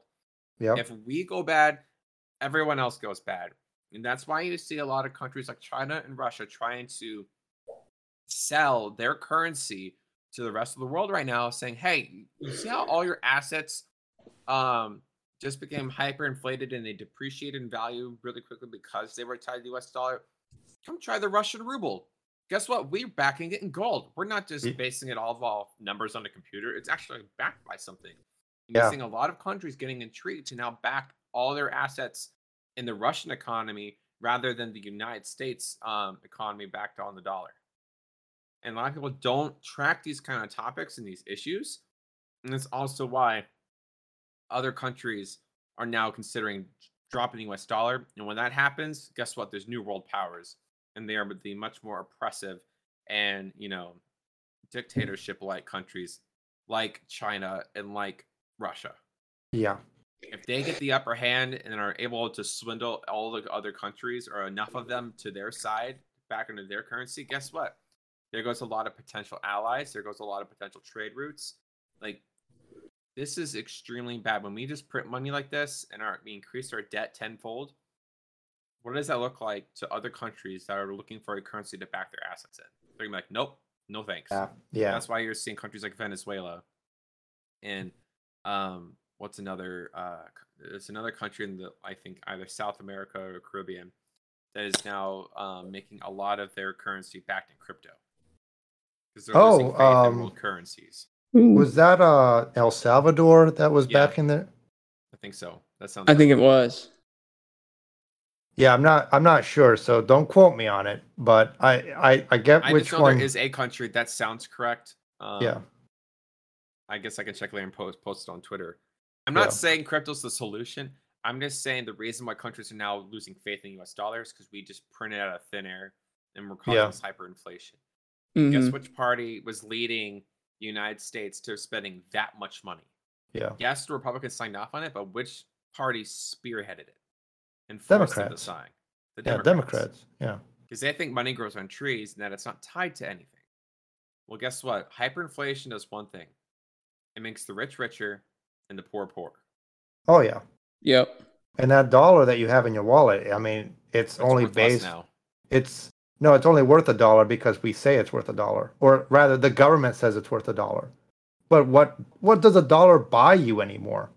Yep. if we go bad everyone else goes bad and that's why you see a lot of countries like china and russia trying to sell their currency to the rest of the world right now saying hey you see how all your assets um just became hyperinflated and they depreciated in value really quickly because they were tied to the us dollar come try the russian ruble. Guess what? We're backing it in gold. We're not just Ye- basing it all off numbers on a computer. It's actually backed by something. And Yeah. you're seeing a lot of countries getting intrigued to now back all their assets in the russian economy rather than the united states um, economy backed on the dollar. And a lot of people don't track these kind of topics and these issues. And that's also why other countries are now considering dropping the US dollar. And when that happens, guess what? There's new world powers, and they are the much more oppressive and, you know, dictatorship like countries like China and like Russia. Yeah. If they get the upper hand and are able to swindle all the other countries or enough of them to their side back into their currency, guess what? There goes a lot of potential allies. There goes a lot of potential trade routes. Like this is extremely bad. When we just print money like this and our we increase our debt tenfold, what does that look like to other countries that are looking for a currency to back their assets in? They're gonna be like, nope, no thanks. Yeah. Yeah. That's why you're seeing countries like Venezuela and um what's another? Uh, it's another country in the I think either South America or Caribbean that is now um, making a lot of their currency backed in crypto because they're losing Oh, faith um, in world currencies. Ooh, Was that uh El Salvador that was Yeah. back in there? I think so. That sounds. I right. think it was. Yeah, I'm not I'm not sure, so don't quote me on it. But I I, I get I which just know one. there is a country that sounds correct. Um, Yeah. I guess I can check later and post post it on Twitter. I'm Yeah. not saying crypto's the solution. I'm just saying the reason why countries are now losing faith in U.S. dollars because we just printed out of thin air and we're causing Yeah. this hyperinflation. Mhm. Guess which party was leading the United States to spending that much money? yeah. Yes, the Republicans signed off on it, but which party spearheaded it and forced them to Democrats. sign? The Yeah, Democrats. Yeah. because they think money grows on trees and that it's not tied to anything. Well, guess what? Hyperinflation does one thing it makes the rich richer and the poor poor. Oh yeah. Yep. And that dollar that you have in your wallet, I mean, it's, It's only based now. it's no, it's only worth a dollar because we say it's worth a dollar. Or rather the government says it's worth a dollar. But what what does a dollar buy you anymore?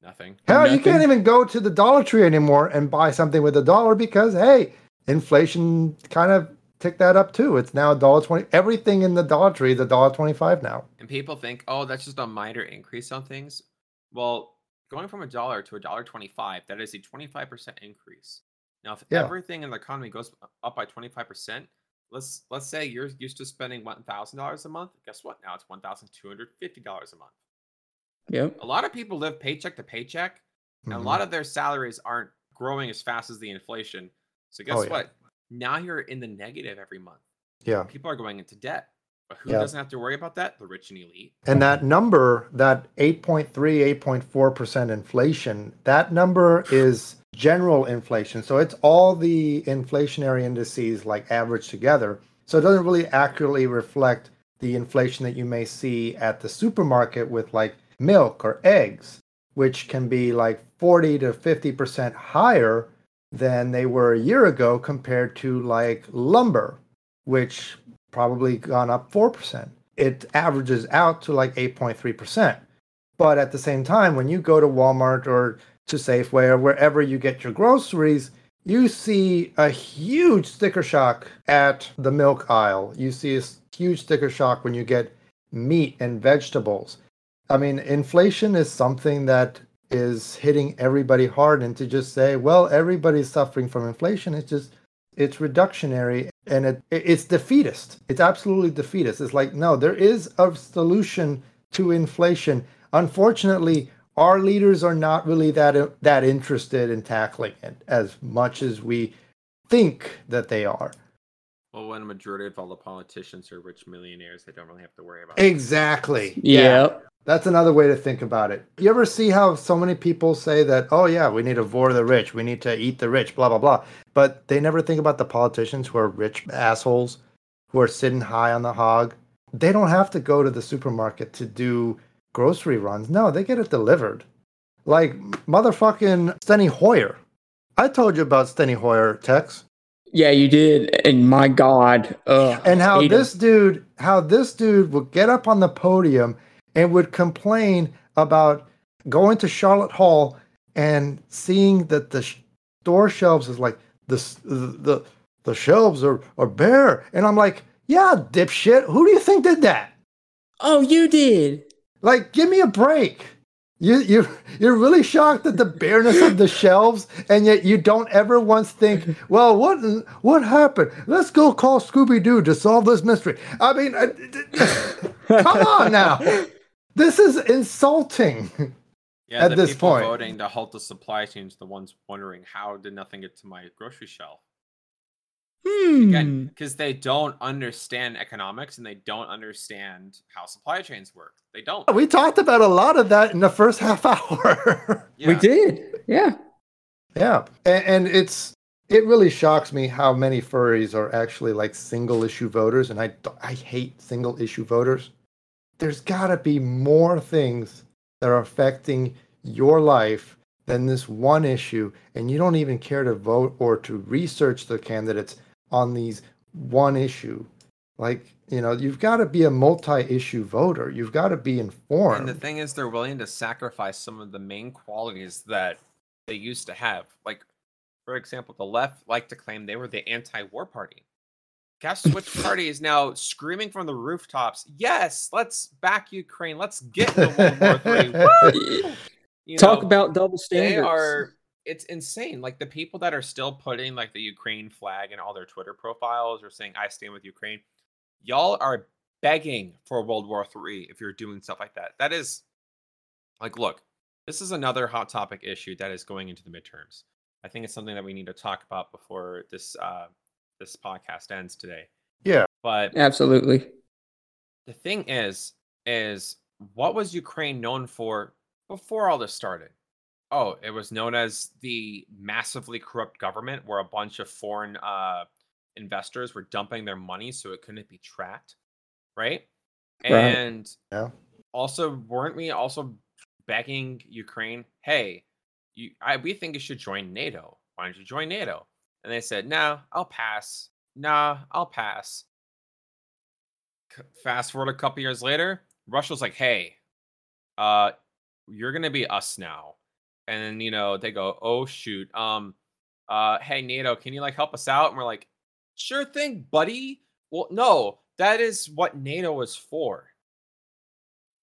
Nothing. Hell, you can't even go to the Dollar Tree anymore and buy something with a dollar because hey, inflation kind of ticked that up too. It's now a dollar twenty. Everything in the Dollar Tree is a dollar twenty-five now. And people think, oh, that's just a minor increase on things. Well, going from a dollar to a dollar twenty-five, that is a twenty-five percent increase. Now, if Yeah. everything in the economy goes up by twenty-five percent, let's let's say you're used to spending one thousand dollars a month. Guess what? Now it's one thousand two hundred fifty dollars a month. Yep. A lot of people live paycheck to paycheck, and a Mhm. lot of their salaries aren't growing as fast as the inflation. So guess Oh, yeah. what? Now you're in the negative every month. Yeah. People are going into debt. But who Yeah. doesn't have to worry about that? The rich and elite. And that number, that 8.3, 8.4% inflation, that number is general inflation. So it's all the inflationary indices like averaged together. So it doesn't really accurately reflect the inflation that you may see at the supermarket with like milk or eggs, which can be like 40 to 50% higher than they were a year ago compared to like lumber, which probably gone up 4%. It averages out to like 8.3%. But at the same time, when you go to Walmart or to Safeway or wherever you get your groceries, you see a huge sticker shock at the milk aisle. You see a huge sticker shock when you get meat and vegetables. I mean, inflation is something that is hitting everybody hard. And to just say, well, everybody's suffering from inflation, it's just, it's reductionary and it, it- it's defeatist. It's absolutely defeatist. It's like, no, there is a solution to inflation. Unfortunately, our leaders are not really that that interested in tackling it as much as we think that they are. Well, when a majority of all the politicians are rich millionaires, they don't really have to worry about it. Exactly. yeah. That's another way to think about it. You ever see how so many people say that, oh, yeah, we need to vor the rich, we need to eat the rich, blah, blah, blah. But they never think about the politicians who are rich assholes who are sitting high on the hog. They don't have to go to the supermarket to do grocery runs. No, they get it delivered. Like motherfucking Steny Hoyer. I told you about Steny Hoyer, Tex. Yeah, you did. And my God. Ugh, and how hate him. this dude how this dude would get up on the podium and would complain about going to charlotte hall and seeing that the store shelves is like the the the shelves are are bare and i'm like yeah dipshit who do you think did that Oh, you did. Like give me a break you you you're really shocked at the bareness of the shelves and yet you don't ever once think well what what happened let's go call scooby-doo to solve this mystery i mean uh, I, <laughs> come on now this is insulting <laughs> Yeah, At the this people point. voting to halt the supply chains, the ones wondering how did nothing get to my grocery shelf? Hmm. Again, because they don't understand economics and they don't understand how supply chains work. They don't. we talked about a lot of that in the first <laughs> half hour We did. Yeah. Yeah, and, and it's it really shocks me how many furries are actually like single issue voters, and I I hate single issue voters. There's got to be more things that are affecting your life than this one issue, and you don't even care to vote or to research the candidates on these one issue. Like, you know, you've got to be a multi-issue voter. You've got to be informed. And the thing is, they're willing to sacrifice some of the main qualities that they used to have. Like, for example, the left like to claim they were the anti-war party. Guess <laughs> which party is now screaming from the rooftops? Yes, let's back Ukraine. Let's get the World War Three. <laughs> You Talk know, about double standards. They are. It's insane. Like the people that are still putting like the Ukraine flag in all their Twitter profiles or saying "I stand with Ukraine." Y'all are begging for World War Three if you're doing stuff like that. That is, like, look, this is another hot topic issue that is going into the midterms. I think it's something that we need to talk about before this uh, this podcast ends today. Yeah. But absolutely. The thing is, is what was Ukraine known for before all this started? Oh, it was known as the massively corrupt government where a bunch of foreign uh, investors were dumping their money so it couldn't be tracked. Right. right. And yeah. also, weren't we also begging Ukraine, hey, you, I, we think you should join NATO. Why don't you join NATO? And they said, "No, I'll pass. Nah, I'll pass." Fast forward a couple years later, Russia's like, "Hey, uh, you're gonna be us now," and then you know they go, "Oh shoot, um, uh, hey NATO, can you like help us out?" And we're like, "Sure thing, buddy." Well, no, that is what NATO is for.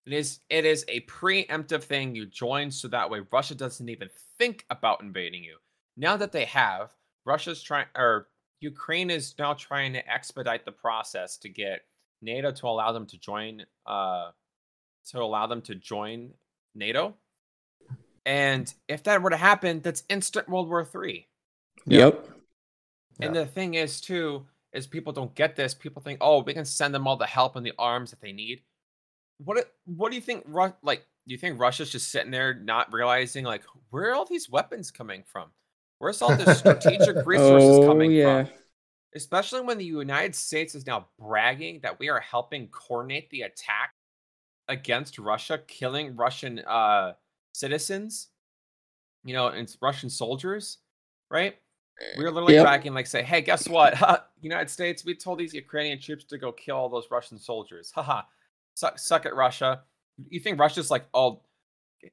It is it is a preemptive thing you join so that way Russia doesn't even think about invading you. Now that they have, Russia's trying or Ukraine is now trying to expedite the process to get NATO to allow them to join uh to allow them to join NATO. And if that were to happen, that's instant World War Three. Yep. And the thing is too, is people don't get this. People think, oh, we can send them all the help and the arms that they need. What what do you think? Like, do you think Russia's just sitting there not realizing like where are all these weapons coming from? Where's all this strategic <laughs> resources oh, coming yeah. from? Especially when the United States is now bragging that we are helping coordinate the attack against Russia, killing Russian uh, citizens, you know, and Russian soldiers, right? We are literally yep. like, say, hey, guess what? <laughs> United States, we told these Ukrainian troops to go kill all those Russian soldiers. Haha, suck, suck at Russia. You think Russia's like, oh,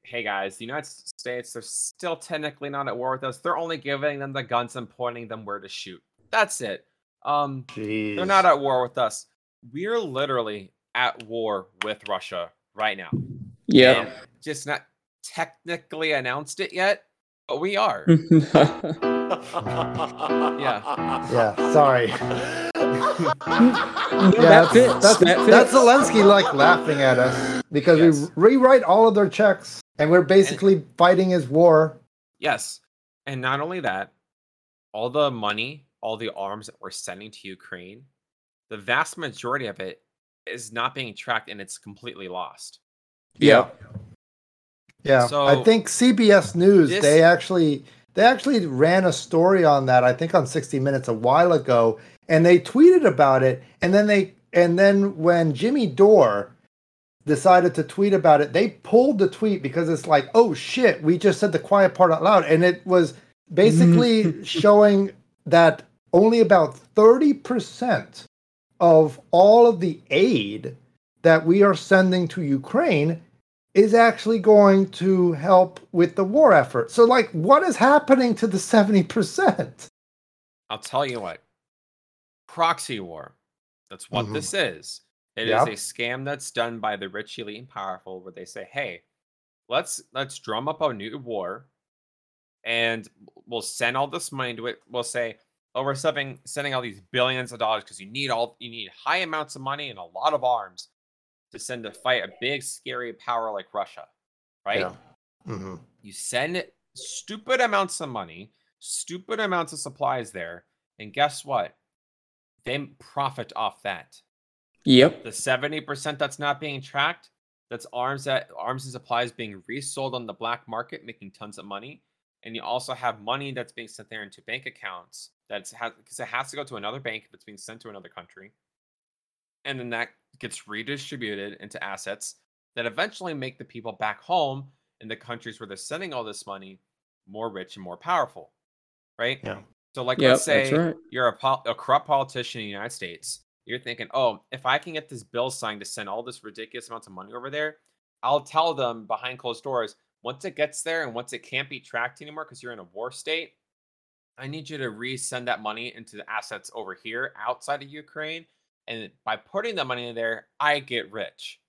hey guys, the United States, they're still technically not at war with us. They're only giving them the guns and pointing them where to shoot. That's it. Um, Jeez. they're not at war with us. We're literally at war with Russia right now. Yeah. Just not technically announced it yet, but we are. yeah. Yeah. Sorry. <laughs> yeah, that's, that's, that that's Zelensky like laughing at us because yes. we rewrite all of their checks and we're basically and, fighting his war. Yes. And not only that, all the money, all the arms that we're sending to Ukraine, the vast majority of it is not being tracked and it's completely lost. Yeah. Yeah. So I think CBS News this, they actually they actually ran a story on that I think on 60 minutes a while ago and they tweeted about it and then they and then when Jimmy Dore decided to tweet about it, they pulled the tweet because it's like, oh shit, we just said the quiet part out loud. And it was basically mm. <laughs> showing that only about 30% of all of the aid that we are sending to Ukraine is actually going to help with the war effort. So, like, what is happening to the 70%? I'll tell you what proxy war. That's what mm-hmm. this is. It yep. is a scam that's done by the rich, elite, and powerful, where they say, "Hey, let's let's drum up a new war, and we'll send all this money to it. We'll say, oh, we're sending sending all these billions of dollars because you need all you need high amounts of money and a lot of arms to send to fight a big, scary power like Russia, right? Yeah. Mm-hmm. You send stupid amounts of money, stupid amounts of supplies there, and guess what? They profit off that. Yep. The 70% that's not being tracked, that's arms that arms and supplies being resold on the black market, making tons of money. And you also have money that's being sent there into bank accounts that's because it has to go to another bank if it's being sent to another country. And then that gets redistributed into assets that eventually make the people back home in the countries where they're sending all this money more rich and more powerful. Right? Yeah. So, like, yep, let's say right. you're a, a corrupt politician in the United States You're thinking, oh, if I can get this bill signed to send all this ridiculous amounts of money over there, I'll tell them behind closed doors once it gets there and once it can't be tracked anymore because you're in a war state, I need you to resend that money into the assets over here outside of Ukraine. And by putting the money in there, I get rich.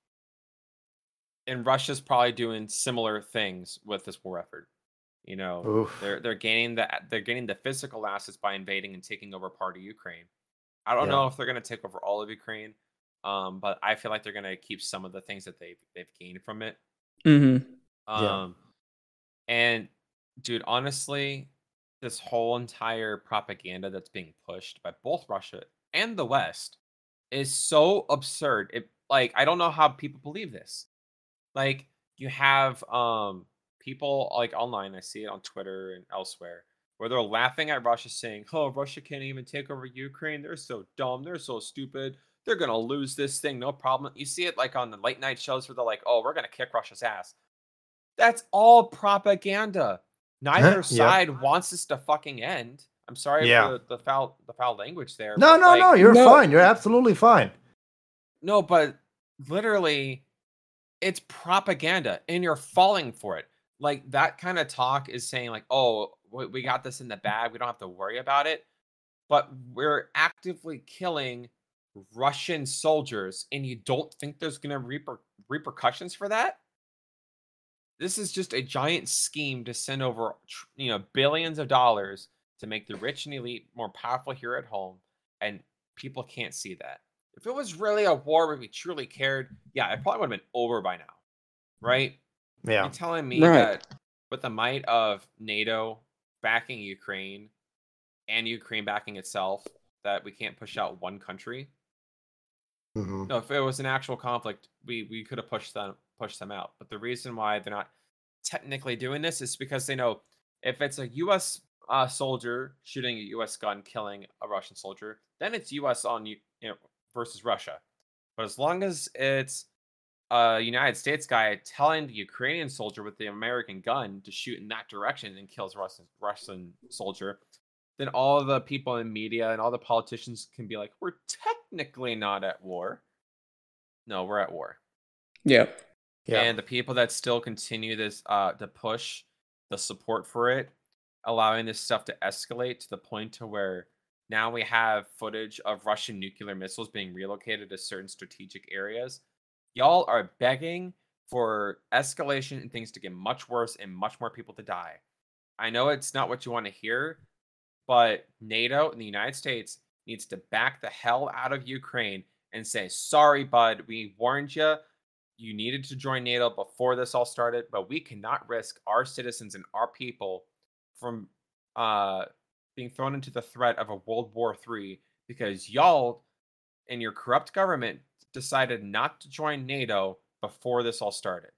And Russia's probably doing similar things with this war effort. You know, Oof. they're they're gaining the they're gaining the physical assets by invading and taking over part of Ukraine. I don't Yeah. know if they're going to take over all of Ukraine, um, but I feel like they're going to keep some of the things that they've they've gained from it. Mm-hmm. Yeah. Um, and dude, honestly, this whole entire propaganda that's being pushed by both Russia and the West is so absurd. It like I don't know how people believe this. Like you have um people like online, I see it on Twitter and elsewhere, where they're laughing at Russia saying, "Oh, Russia can't even take over Ukraine. They're so dumb. They're so stupid. They're gonna lose this thing, no problem." You see it like on the late night shows where they're like, "Oh, we're gonna kick Russia's ass." That's all propaganda. <laughs> Neither side wants this to fucking end. I'm sorry Yeah. for the, the foul the foul language there. No, no, like, no. You're No. fine. You're absolutely fine. no, but literally, it's propaganda, and you're falling for it. Like that kind of talk is saying, like, "Oh, we we got this in the bag. We don't have to worry about it." But we're actively killing Russian soldiers, and you don't think there's gonna reper- repercussions for that? This is just a giant scheme to send over, you know, billions of dollars to make the rich and elite more powerful here at home, and people can't see that. If it was really a war where we truly cared, yeah, it probably would have been over by now, right? Yeah. You're telling me Right. that with the might of NATO backing Ukraine and Ukraine backing itself, that we can't push out one country? Mhm. No, if it was an actual conflict, we we could have pushed them pushed them out. But the reason why they're not technically doing this is because they know if it's a U.S. Uh, soldier shooting a U.S. gun killing a Russian soldier, then it's U.S. on you, you know versus Russia. But as long as it's a United States guy telling the Ukrainian soldier with the American gun to shoot in that direction and kills Russian Russian soldier, then all the people in media and all the politicians can be like, "We're technically not at war." No, we're at war. Yeah. Yeah. And the people that still continue this uh to push the support for it, allowing this stuff to escalate to the point to where now we have footage of Russian nuclear missiles being relocated to certain strategic areas. Y'all are begging for escalation and things to get much worse and much more people to die. I know it's not what you want to hear, but NATO and the United States needs to back the hell out of Ukraine and say, "Sorry, bud, we warned you. You needed to join NATO before this all started, but we cannot risk our citizens and our people from uh, being thrown into the threat of a World War III because y'all and your corrupt government decided not to join NATO before this all started.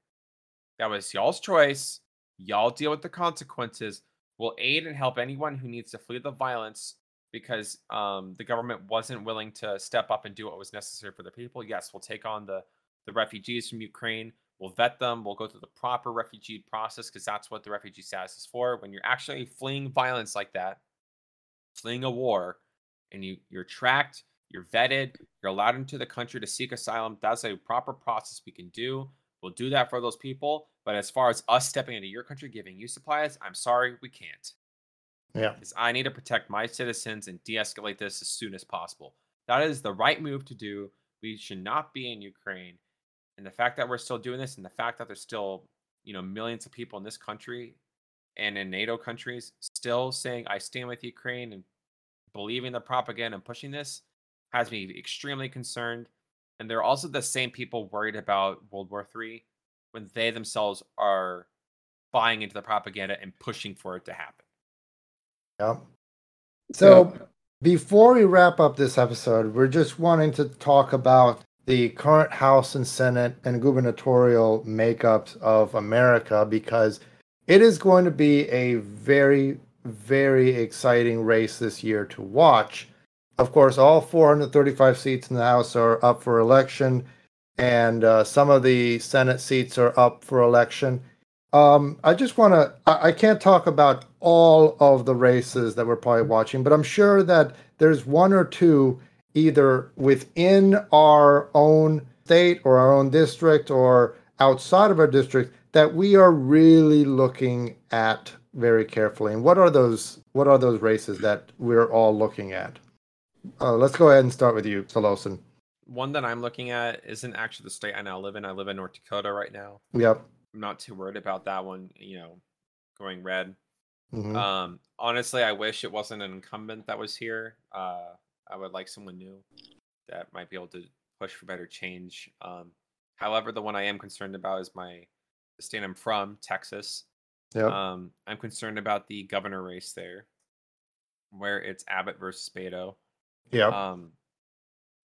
That was y'all's choice. Y'all deal with the consequences. We'll aid and help anyone who needs to flee the violence because um, the government wasn't willing to step up and do what was necessary for the people. Yes, we'll take on the the refugees from Ukraine. We'll vet them. We'll go through the proper refugee process because that's what the refugee status is for. When you're actually fleeing violence like that, fleeing a war, and you you're tracked, you're vetted, you're allowed into the country to seek asylum. That's a proper process we can do. We'll do that for those people. But as far as us stepping into your country, giving you supplies, I'm sorry, we can't. Yeah. Because I need to protect my citizens and de-escalate this as soon as possible. That is the right move to do. We should not be in Ukraine. And the fact that we're still doing this, and the fact that there's still, you know, millions of people in this country and in NATO countries still saying I stand with Ukraine and believing the propaganda and pushing this has me extremely concerned. And they're also the same people worried about World War III when they themselves are buying into the propaganda and pushing for it to happen. Yeah. So before we wrap up this episode, we're just wanting to talk about the current House and Senate and gubernatorial makeups of America because it is going to be a very, very exciting race this year to watch. Of course, all 435 seats in the House are up for election, and uh, some of the Senate seats are up for election. Um, I just want to, I, I can't talk about all of the races that we're probably watching, but I'm sure that there's one or two either within our own state or our own district or outside of our district that we are really looking at very carefully. And what are those what are those races that we're all looking at? Uh, let's go ahead and start with you, Solosin. One that I'm looking at isn't actually the state I now live in. I live in North Dakota right now. Yep. I'm not too worried about that one, you know, going red. Mhm. Um, honestly, I wish it wasn't an incumbent that was here. Uh, I would like someone new that might be able to push for better change. Um, however, the one I am concerned about is my the state I'm from, Texas. Yep. Um, I'm concerned about the governor race there, where it's Abbott versus Beto. Yeah. Um,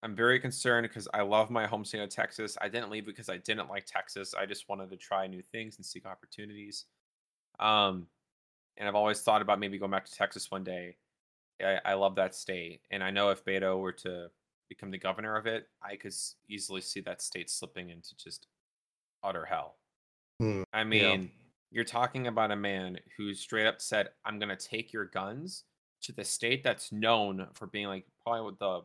I'm very concerned because I love my home state of Texas. I didn't leave because I didn't like Texas. I just wanted to try new things and seek opportunities. Um, and I've always thought about maybe going back to Texas one day. I, I love that state, and I know if Beto were to become the governor of it, I could easily see that state slipping into just utter hell. Hmm, I yeah. mean, you're talking about a man who straight up said, "I'm going to take your guns to the state that's known for being like probably the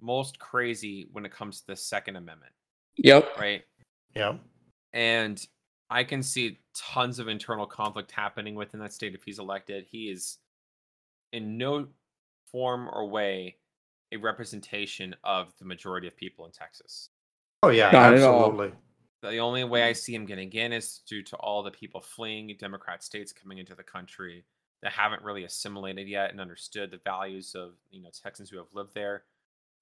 most crazy when it comes to the Second Amendment, Yep. right?" Yep. And I can see tons of internal conflict happening within that state if he's elected. He is in no form or way a representation of the majority of people in Texas. Oh yeah, Not absolutely. The only way I see him getting in is due to all the people fleeing Democrat states coming into the country that haven't really assimilated yet and understood the values of you know Texans who have lived there.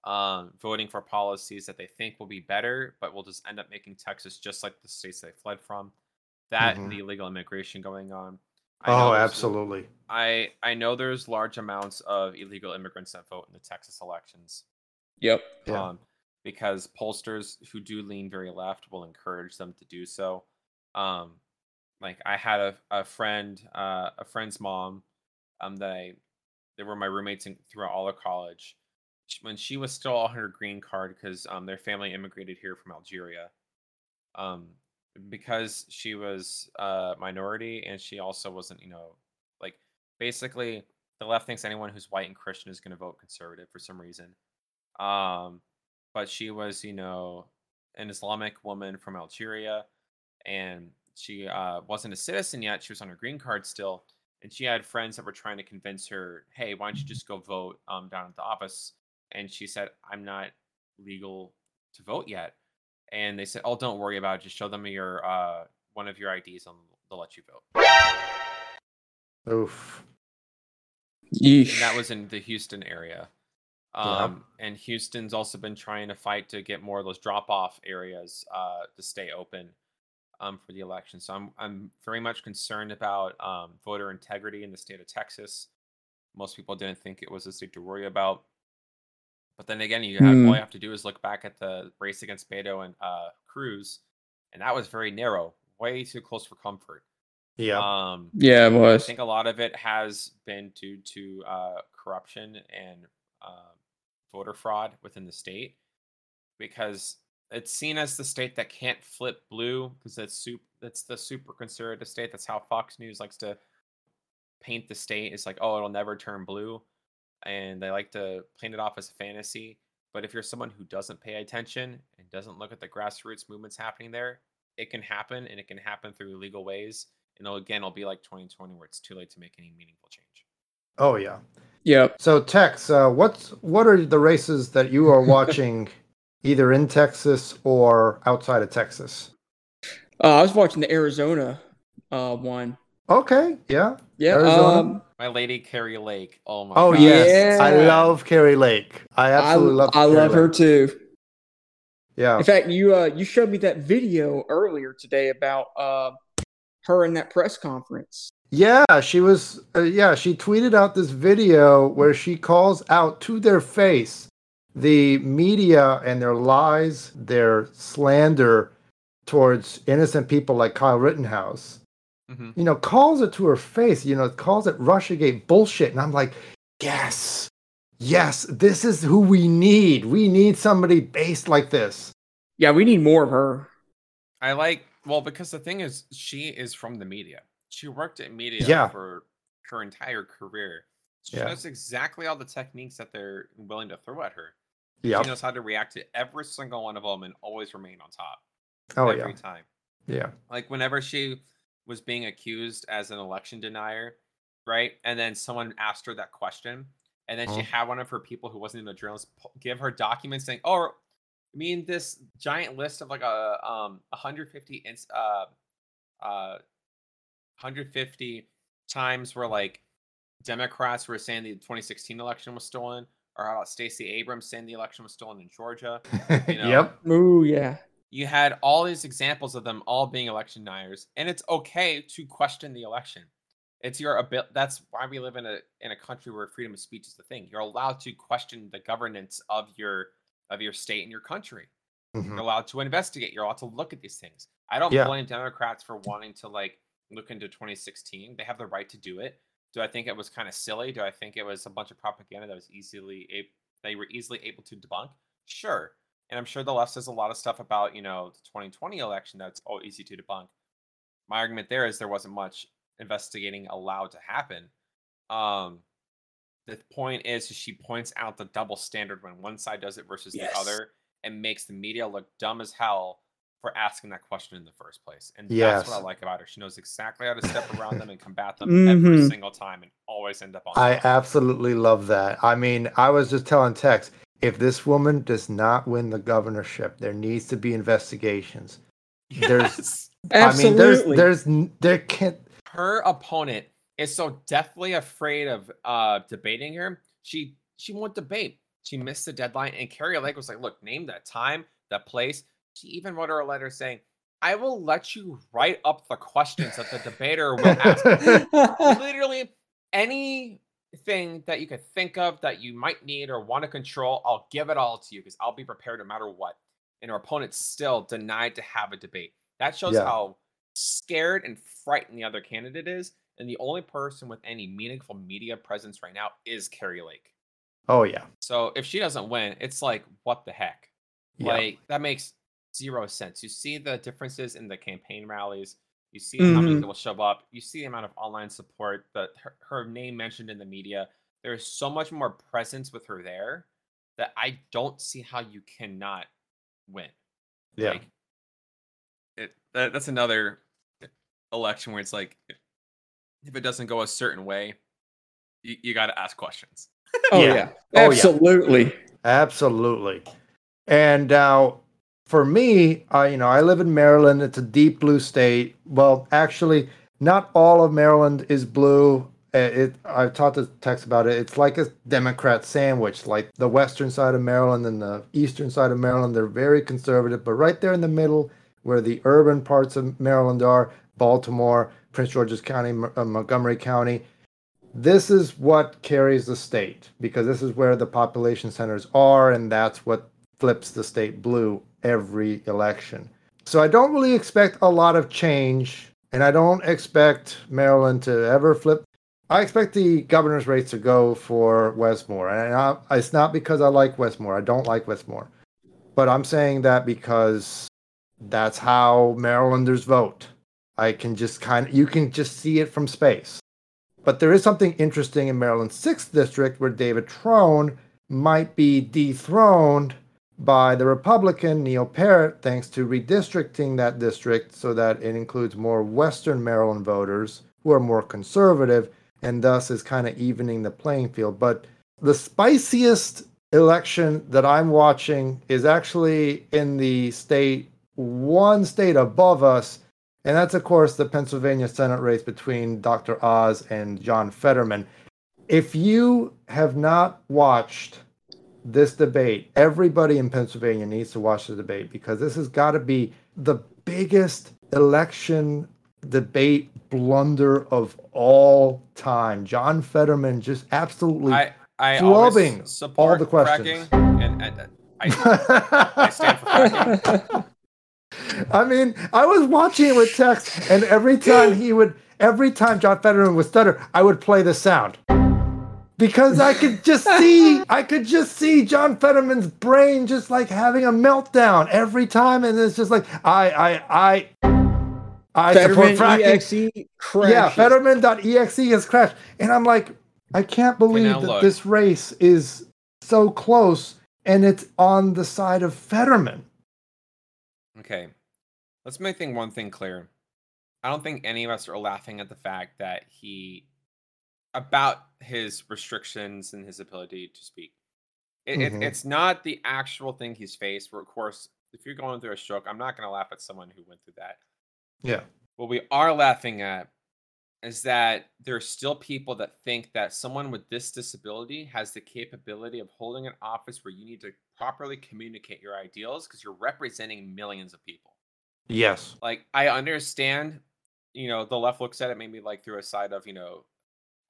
Um, voting for policies that they think will be better, but will just end up making Texas just like the states they fled from. That and Mhm. the illegal immigration going on. I Oh, absolutely. I I know there's large amounts of illegal immigrants that vote in the Texas elections Yep. Yeah. um, because pollsters who do lean very left will encourage them to do so. Um, like I had a, a friend, uh, a friend's mom, um, that I, they were my roommates in, throughout all of college. When she was still on her green card, because um, their family immigrated here from Algeria, um, because she was a minority and she also wasn't, you know, like basically the left thinks anyone who's white and Christian is going to vote conservative for some reason. Um, but she was, you know, an Islamic woman from Algeria, and she uh, wasn't a citizen yet. She was on her green card still, and she had friends that were trying to convince her, "Hey, why don't you just go vote um, down at the office?" And she said, "I'm not legal to vote yet." And they said, "Oh, don't worry about it. Just show them your uh, one of your IDs, and they'll let you vote." Oof. Yeesh. and that was in the Houston area. Yeah. Um, And Houston's also been trying to fight to get more of those drop off areas uh, to stay open um, for the election. So I'm I'm very much concerned about um, voter integrity in the state of Texas. Most people didn't think it was a state to worry about, but then again, you have, Hmm. all you have to do is look back at the race against Beto and uh, Cruz, and that was very narrow, way too close for comfort. Yeah. Um, yeah, it was. I think a lot of it has been due to uh, corruption and uh, voter fraud within the state because it's seen as the state that can't flip blue because that's super that's the super conservative state that's how fox news likes to paint the state it's like oh it'll never turn blue and they like to paint it off as a fantasy but if you're someone who doesn't pay attention and doesn't look at the grassroots movements happening there it can happen and it can happen through legal ways and it'll, again it'll be like 2020 where it's too late to make any meaningful change oh yeah. Yep. So Tex, uh, what's what are the races that you are watching, <laughs> either in Texas or outside of Texas? Uh, I was watching the Arizona uh, one. Okay. Yeah. Yeah. Um, my lady Kari Lake oh my Oh God. yes, I love Kari Lake. I I, absolutely love. I Kari love her too. Yeah. In fact, you uh, you showed me that video earlier today about uh, her in that press conference. Yeah, she was. Uh, yeah, she tweeted out this video where she calls out to their face the media and their lies, their slander towards innocent people like Kyle Rittenhouse. Mhm. You know, calls it to her face. You know, calls it RussiaGate bullshit, and I'm like, yes, yes, this is who we need. We need somebody based like this. Yeah, we need more of her. i like well because the thing is she is from the media she worked at media Yeah. for her entire career she Yeah. knows exactly all the techniques that they're willing to throw at her Yep. She knows how to react to every single one of them and always remain on top. Oh every yeah. time. Yeah. Like whenever she was being accused as an election denier, right? And then someone asked her that question, and then she Mhm. had one of her people who wasn't even a journalist give her documents saying, "Oh, I mean this giant list of like a um 150 ins uh uh 150 times where like Democrats were saying the 2016 election was stolen, or how about Stacey Abrams saying the election was stolen in Georgia. You <laughs> know, Yep. Ooh, yeah. You had all these examples of them all being election deniers, and it's okay to question the election. It's your ability. That's why we live in a in a country where freedom of speech is the thing. You're allowed to question the governance of your of your state and your country. Mhm. You're allowed to investigate. You're allowed to look at these things. I don't Yeah. blame Democrats for wanting to like look into 2016. They have the right to do it. Do I think it was kind of silly? Do I think it was a bunch of propaganda that was easily a- they were easily able to debunk? Sure. And I'm sure the left says a lot of stuff about, you know, the 2020 election that's all easy to debunk. My argument there is there wasn't much investigating allowed to happen. Um the point is she points out the double standard when one side does it versus Yes. the other and makes the media look dumb as hell for asking that question in the first place. And that's what I like about her. She knows exactly how to step around them and combat them every Mhm. single time and always end up on I top. absolutely love that. I mean, I was just telling Tex, if this woman does not win the governorship, there needs to be investigations. there's- Yes. I mean, there's Absolutely. there's there can't her opponent is so deathly afraid of uh debating her. She she won't debate. She missed the deadline, and Kari Lake was like, "Look, name that time, that place." She even wrote her a letter saying, "I will let you write up the questions that the debater will ask." <laughs> Literally anything that you could think of that you might need or want to control, I'll give it all to you because I'll be prepared no matter what. And her opponent still denied to have a debate. That shows Yeah. how scared and frightened the other candidate is. And the only person with any meaningful media presence right now is Kari Lake. Oh yeah. So if she doesn't win, it's like, what the heck? Yeah. Like, that makes zero sense. You see the differences in the campaign rallies. You see how many Mhm. people show up. You see the amount of online support, that her, her name mentioned in the media. There's so much more presence with her there that I don't see how you cannot win. yeah. Like, it, that, that's another election where it's like, if it doesn't go a certain way, you, you got to ask questions. oh, Yeah. yeah. Oh, yeah. Absolutely. Absolutely. And now, for me, I you know I live in Maryland. It's a deep blue state. Well, actually, not all of Maryland is blue. Uh, It I've talked to Tex about it. It's like a Democrat sandwich. Like the western side of Maryland and the eastern side of Maryland, they're very conservative. But right there in the middle, where the urban parts of Maryland are, Baltimore, Prince George's County, uh, Montgomery County, this is what carries the state because this is where the population centers are and that's what flips the state blue every election. So i don't really expect a lot of change and i don't expect maryland to ever flip. I expect the governor's race to go for Wes Moore and I, it's not because i like Wes Moore. I don't like Wes Moore. But i'm saying that because that's how marylanders vote. I can just kind of you can just see it from space. But there is something interesting in Maryland's 6th district where David Trone might be dethroned by the Republican Neil Parrott thanks to redistricting that district so that it includes more Western Maryland voters who are more conservative and thus is kind of evening the playing field. But the spiciest election that I'm watching is actually in the state, one state above us, and that's, of course, the Pennsylvania Senate race between Dr. Oz and John Fetterman. If you have not watched this debate, everybody in Pennsylvania needs to watch the debate because this has got to be the biggest election debate blunder of all time. John Fetterman just absolutely. I, I Flubbing support the questions. and, and I, I stand for fracking. <laughs> I mean, I was watching it with Tex, and every time he would, every time John Fetterman would stutter, I would play the sound because I could just <laughs> see, I could just see John Fetterman's brain just like having a meltdown every time, and it's just like I, I, I, I support Fetterman fracking. EXE crashes. Yeah, Fetterman.exe has crashed, and I'm like, I can't believe now that look. this race is so close, and it's on the side of Fetterman. Okay. Let's make thing one thing clear. I don't think any of us are laughing at the fact that he about his restrictions and his ability to speak. It, Mhm. it, it's not the actual thing he's faced. Where, of course, if you're going through a stroke, I'm not going to laugh at someone who went through that. Yeah. What we are laughing at is that there are still people that think that someone with this disability has the capability of holding an office where you need to properly communicate your ideals because you're representing millions of people. Yes. Like I understand, you know, the left looks at it maybe like through a side of, you know,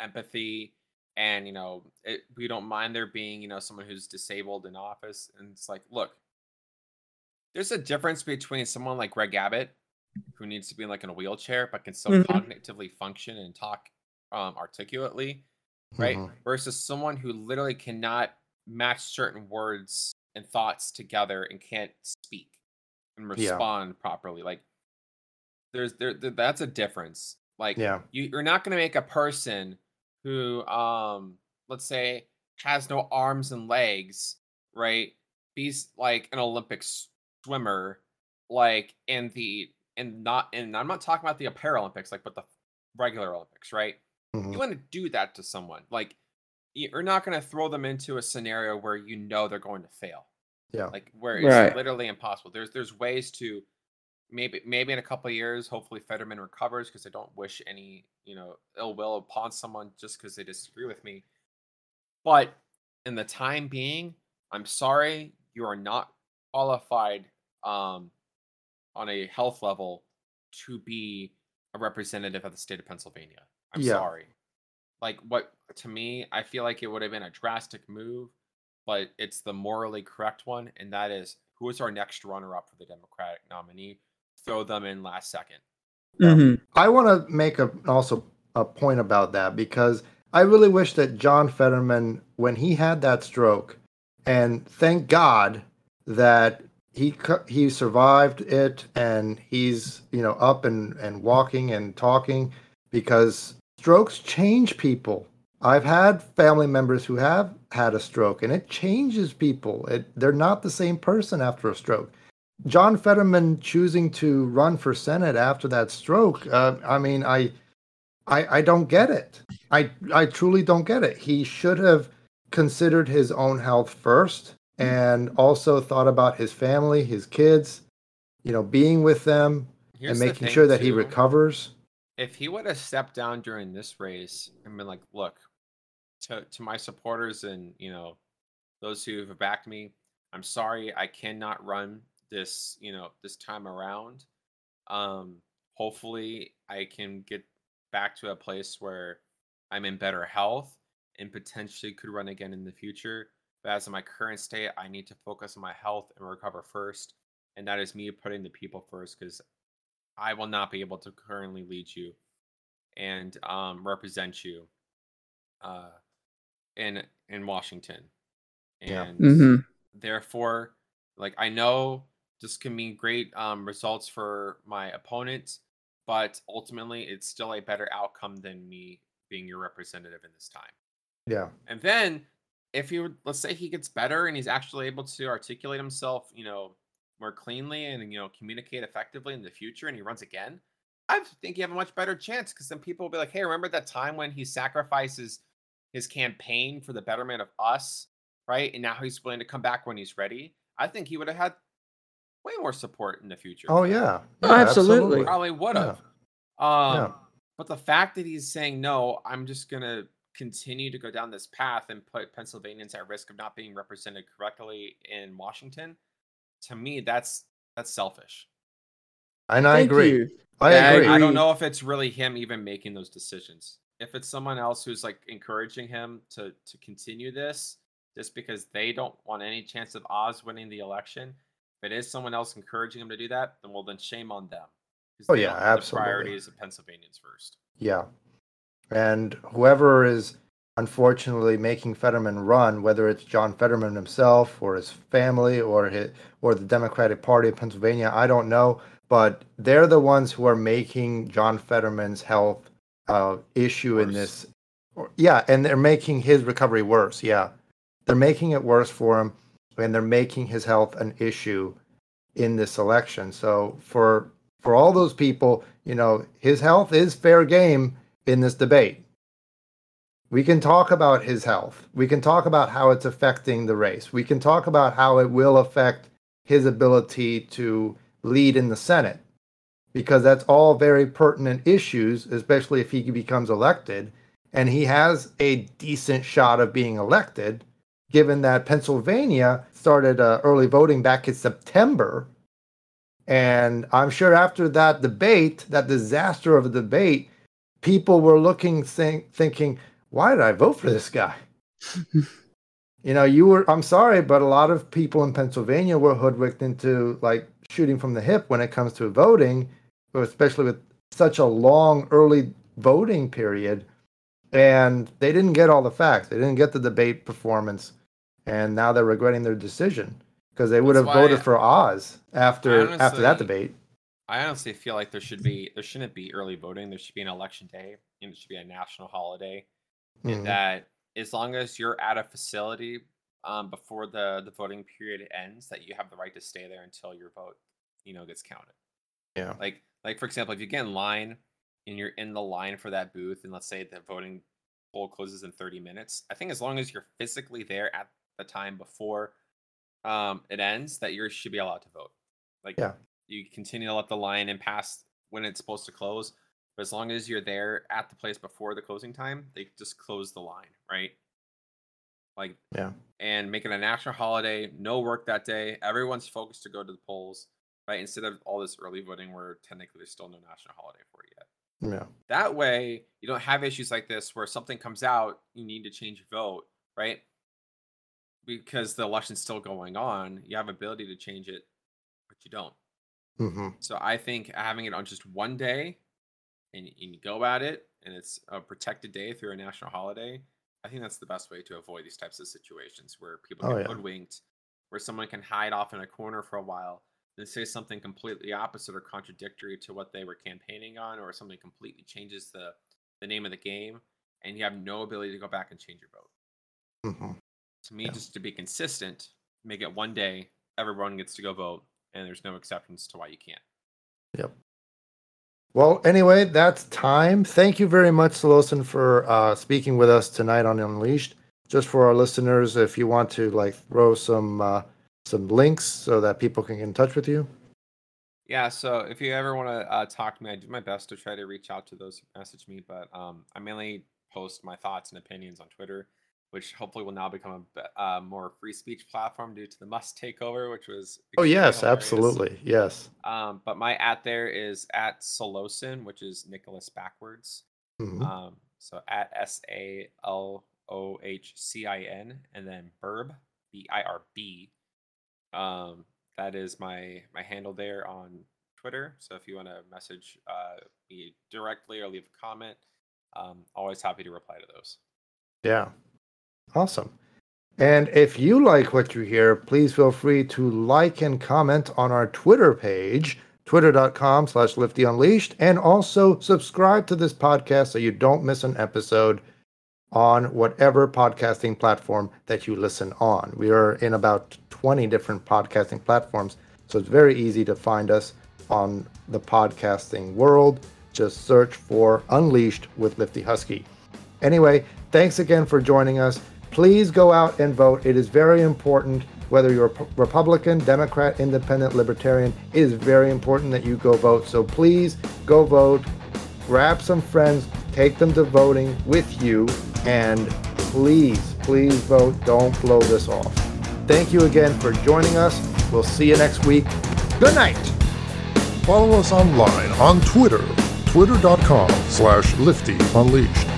empathy and, you know, it, we don't mind there being, you know, someone who's disabled in office and it's like, look, there's a difference between someone like Greg Abbott who needs to be like in a wheelchair but can still Mhm. cognitively function and talk um, articulately, right? Mhm. Versus someone who literally cannot match certain words and thoughts together and can't speak and Yeah. respond properly. Like there's there, there that's a difference. Like Yeah. you, you're not gonna make a person who um let's say has no arms and legs, right? Be s- like an Olympic swimmer, like in the and not and I'm not talking about the Paralympics, like but the regular Olympics, right? Mhm. You want to do that to someone, like you're not going to throw them into a scenario where you know they're going to fail Yeah. like where it's Right. literally impossible. There's there's ways to maybe maybe in a couple of years, hopefully Fetterman recovers because I don't wish any you know ill will upon someone just because they disagree with me. But in the time being, I'm sorry you are not qualified um, on a health level to be a representative of the state of Pennsylvania. I'm Yeah. sorry. Like what to me, I feel like it would have been a drastic move but it's the morally correct one, and that is who is our next runner-up for the Democratic nominee? Throw them in last second. Mhm. I want to make a also a point about that because I really wish that John Fetterman, when he had that stroke, and thank God that he he survived it and he's you know up and and walking and talking because strokes change people. I've had family members who have had a stroke and it changes people. It, they're not the same person after a stroke. John Fetterman choosing to run for Senate after that stroke, uh, I mean, I, I, I don't get it. I, I truly don't get it. He should have considered his own health first and also thought about his family, his kids, you know, being with them Here's and making thing, sure that he recovers. If he would have stepped down during this race and been like, "Look, to to my supporters and you know those who have backed me, I'm sorry I cannot run this you know this time around. Um, hopefully I can get back to a place where I'm in better health and potentially could run again in the future. But as in my current state, I need to focus on my health and recover first. And that is me putting the people first because I will not be able to currently lead you and um, represent you uh, in in Washington. Yeah. And Mhm. therefore, like I know this can mean great um, results for my opponent, but ultimately it's still a better outcome than me being your representative in this time. Yeah. And then if he would let's say he gets better and he's actually able to articulate himself, you know, more cleanly and you know communicate effectively in the future and he runs again, I think you have a much better chance because then people will be like, hey, remember that time when he sacrifices his campaign for the betterment of us, right? And now he's willing to come back when he's ready. I think he would have had way more support in the future. Oh yeah. Oh, Yeah, absolutely. Probably would Yeah. have. Um, Yeah. But the fact that he's saying no, I'm just gonna continue to go down this path and put Pennsylvanians at risk of not being represented correctly in Washington. To me, that's that's selfish. And I Thank agree. you. I Yeah, I agree. I don't know if it's really him even making those decisions. If it's someone else who's like encouraging him to to continue this, just because they don't want any chance of Oz winning the election, if it is someone else encouraging him to do that, then well, then shame on them. Oh, yeah, absolutely. The priorities of Pennsylvanians first. Yeah. And whoever is unfortunately making Fetterman run, whether it's John Fetterman himself or his family or his, or the Democratic Party of Pennsylvania, I don't know, but they're the ones who are making John Fetterman's health uh, issue in this. or- Yeah, and they're making his recovery worse. Yeah. They're making it worse for him. And they're making his health an issue in this election. So for for all those people, you know, his health is fair game in this debate. We can talk about his health. We can talk about how it's affecting the race. We can talk about how it will affect his ability to lead in the Senate because that's all very pertinent issues, especially if he becomes elected. And he has a decent shot of being elected, given that Pennsylvania started uh, early voting back in September. And I'm sure after that debate, that disaster of a debate, people were looking, think, thinking, why did I vote for this guy? <laughs> you know, you were, I'm sorry, but a lot of people in Pennsylvania were hoodwinked into like shooting from the hip when it comes to voting especially with such a long early voting period. And they didn't get all the facts. They didn't get the debate performance. And now they're regretting their decision because they would That's have voted for Oz after honestly, after that debate. I honestly feel like there should be there shouldn't be early voting. There should be an election day and it should be a national holiday. Mm-hmm. That as long as you're at a facility um, before the the voting period ends, that you have the right to stay there until your vote, you know, gets counted. Yeah. Like like for example, if you get in line and you're in the line for that booth, and let's say the voting poll closes in 30 minutes, I think as long as you're physically there at the time before um, it ends, that you should be allowed to vote. Like yeah. you continue to let the line and pass when it's supposed to close, but as long as you're there at the place before the closing time, they just close the line, right? Like yeah, and make it a national holiday. No work that day. Everyone's focused to go to the polls right? Instead of all this early voting where technically there's still no national holiday for it yet. Yeah. That way, you don't have issues like this where something comes out, you need to change your vote, right? Because the election's still going on, you have ability to change it, but you don't. Mm-hmm. So I think having it on just one day, and, and you go at it, and it's a protected day through a national holiday. I think that's the best way to avoid these types of situations where people oh, get yeah. hoodwinked, where someone can hide off in a corner for a while then say something completely opposite or contradictory to what they were campaigning on, or something completely changes the the name of the game, and you have no ability to go back and change your vote. Mm-hmm. To me, yeah. just to be consistent, make it one day, everyone gets to go vote, and there's no exceptions to why you can't. Yep. Well, anyway, that's time. Thank you very much, Salohcin, for uh, speaking with us tonight on Unleashed. Just for our listeners, if you want to like throw some uh, some links so that people can get in touch with you? Yeah, so if you ever want to uh, talk to me, I do my best to try to reach out to those who message me, but um, I mainly post my thoughts and opinions on Twitter, which hopefully will now become a uh, more free speech platform due to the Musk takeover, which was. Oh, yes, hilarious. absolutely. Yes. Um, but my at there is at Salohcin, which is Nicholas backwards. Mm-hmm. Um, so at S A L O H C I N, and then Birb, B I R B um, that is my my handle there on Twitter. So if you want to message uh, me directly or leave a comment, um, always happy to reply to those. Yeah, awesome. And if you like what you hear, please feel free to like and comment on our Twitter page, twitter.com slash lifty unleashed, and also subscribe to this podcast so you don't miss an episode on whatever podcasting platform that you listen on. We are in about 20 different podcasting platforms, so it's very easy to find us on the podcasting world. Just search for Unleashed with Lifty Husky. Anyway, thanks again for joining us. Please go out and vote. It is very important whether you're Republican, Democrat, Independent, Libertarian. It is very important that you go vote. So please go vote. Grab some friends, take them to voting with you, and please, please vote. Don't blow this off. Thank you again for joining us. We'll see you next week. Good night. Follow us online on Twitter, twitter.com slash lifty unleashed.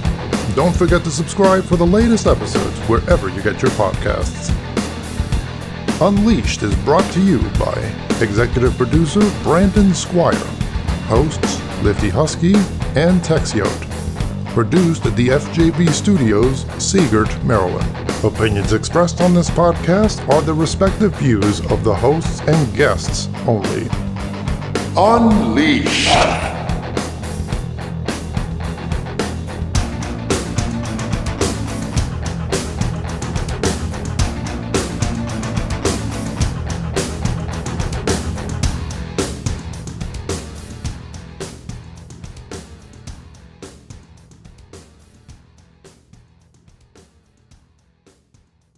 Don't forget to subscribe for the latest episodes wherever you get your podcasts. Unleashed is brought to you by executive producer Brandon Squire, hosts Lifty Husky and Texiote produced at the FJB Studios, Seagirt, Maryland. Opinions expressed on this podcast are the respective views of the hosts and guests only. Unleash!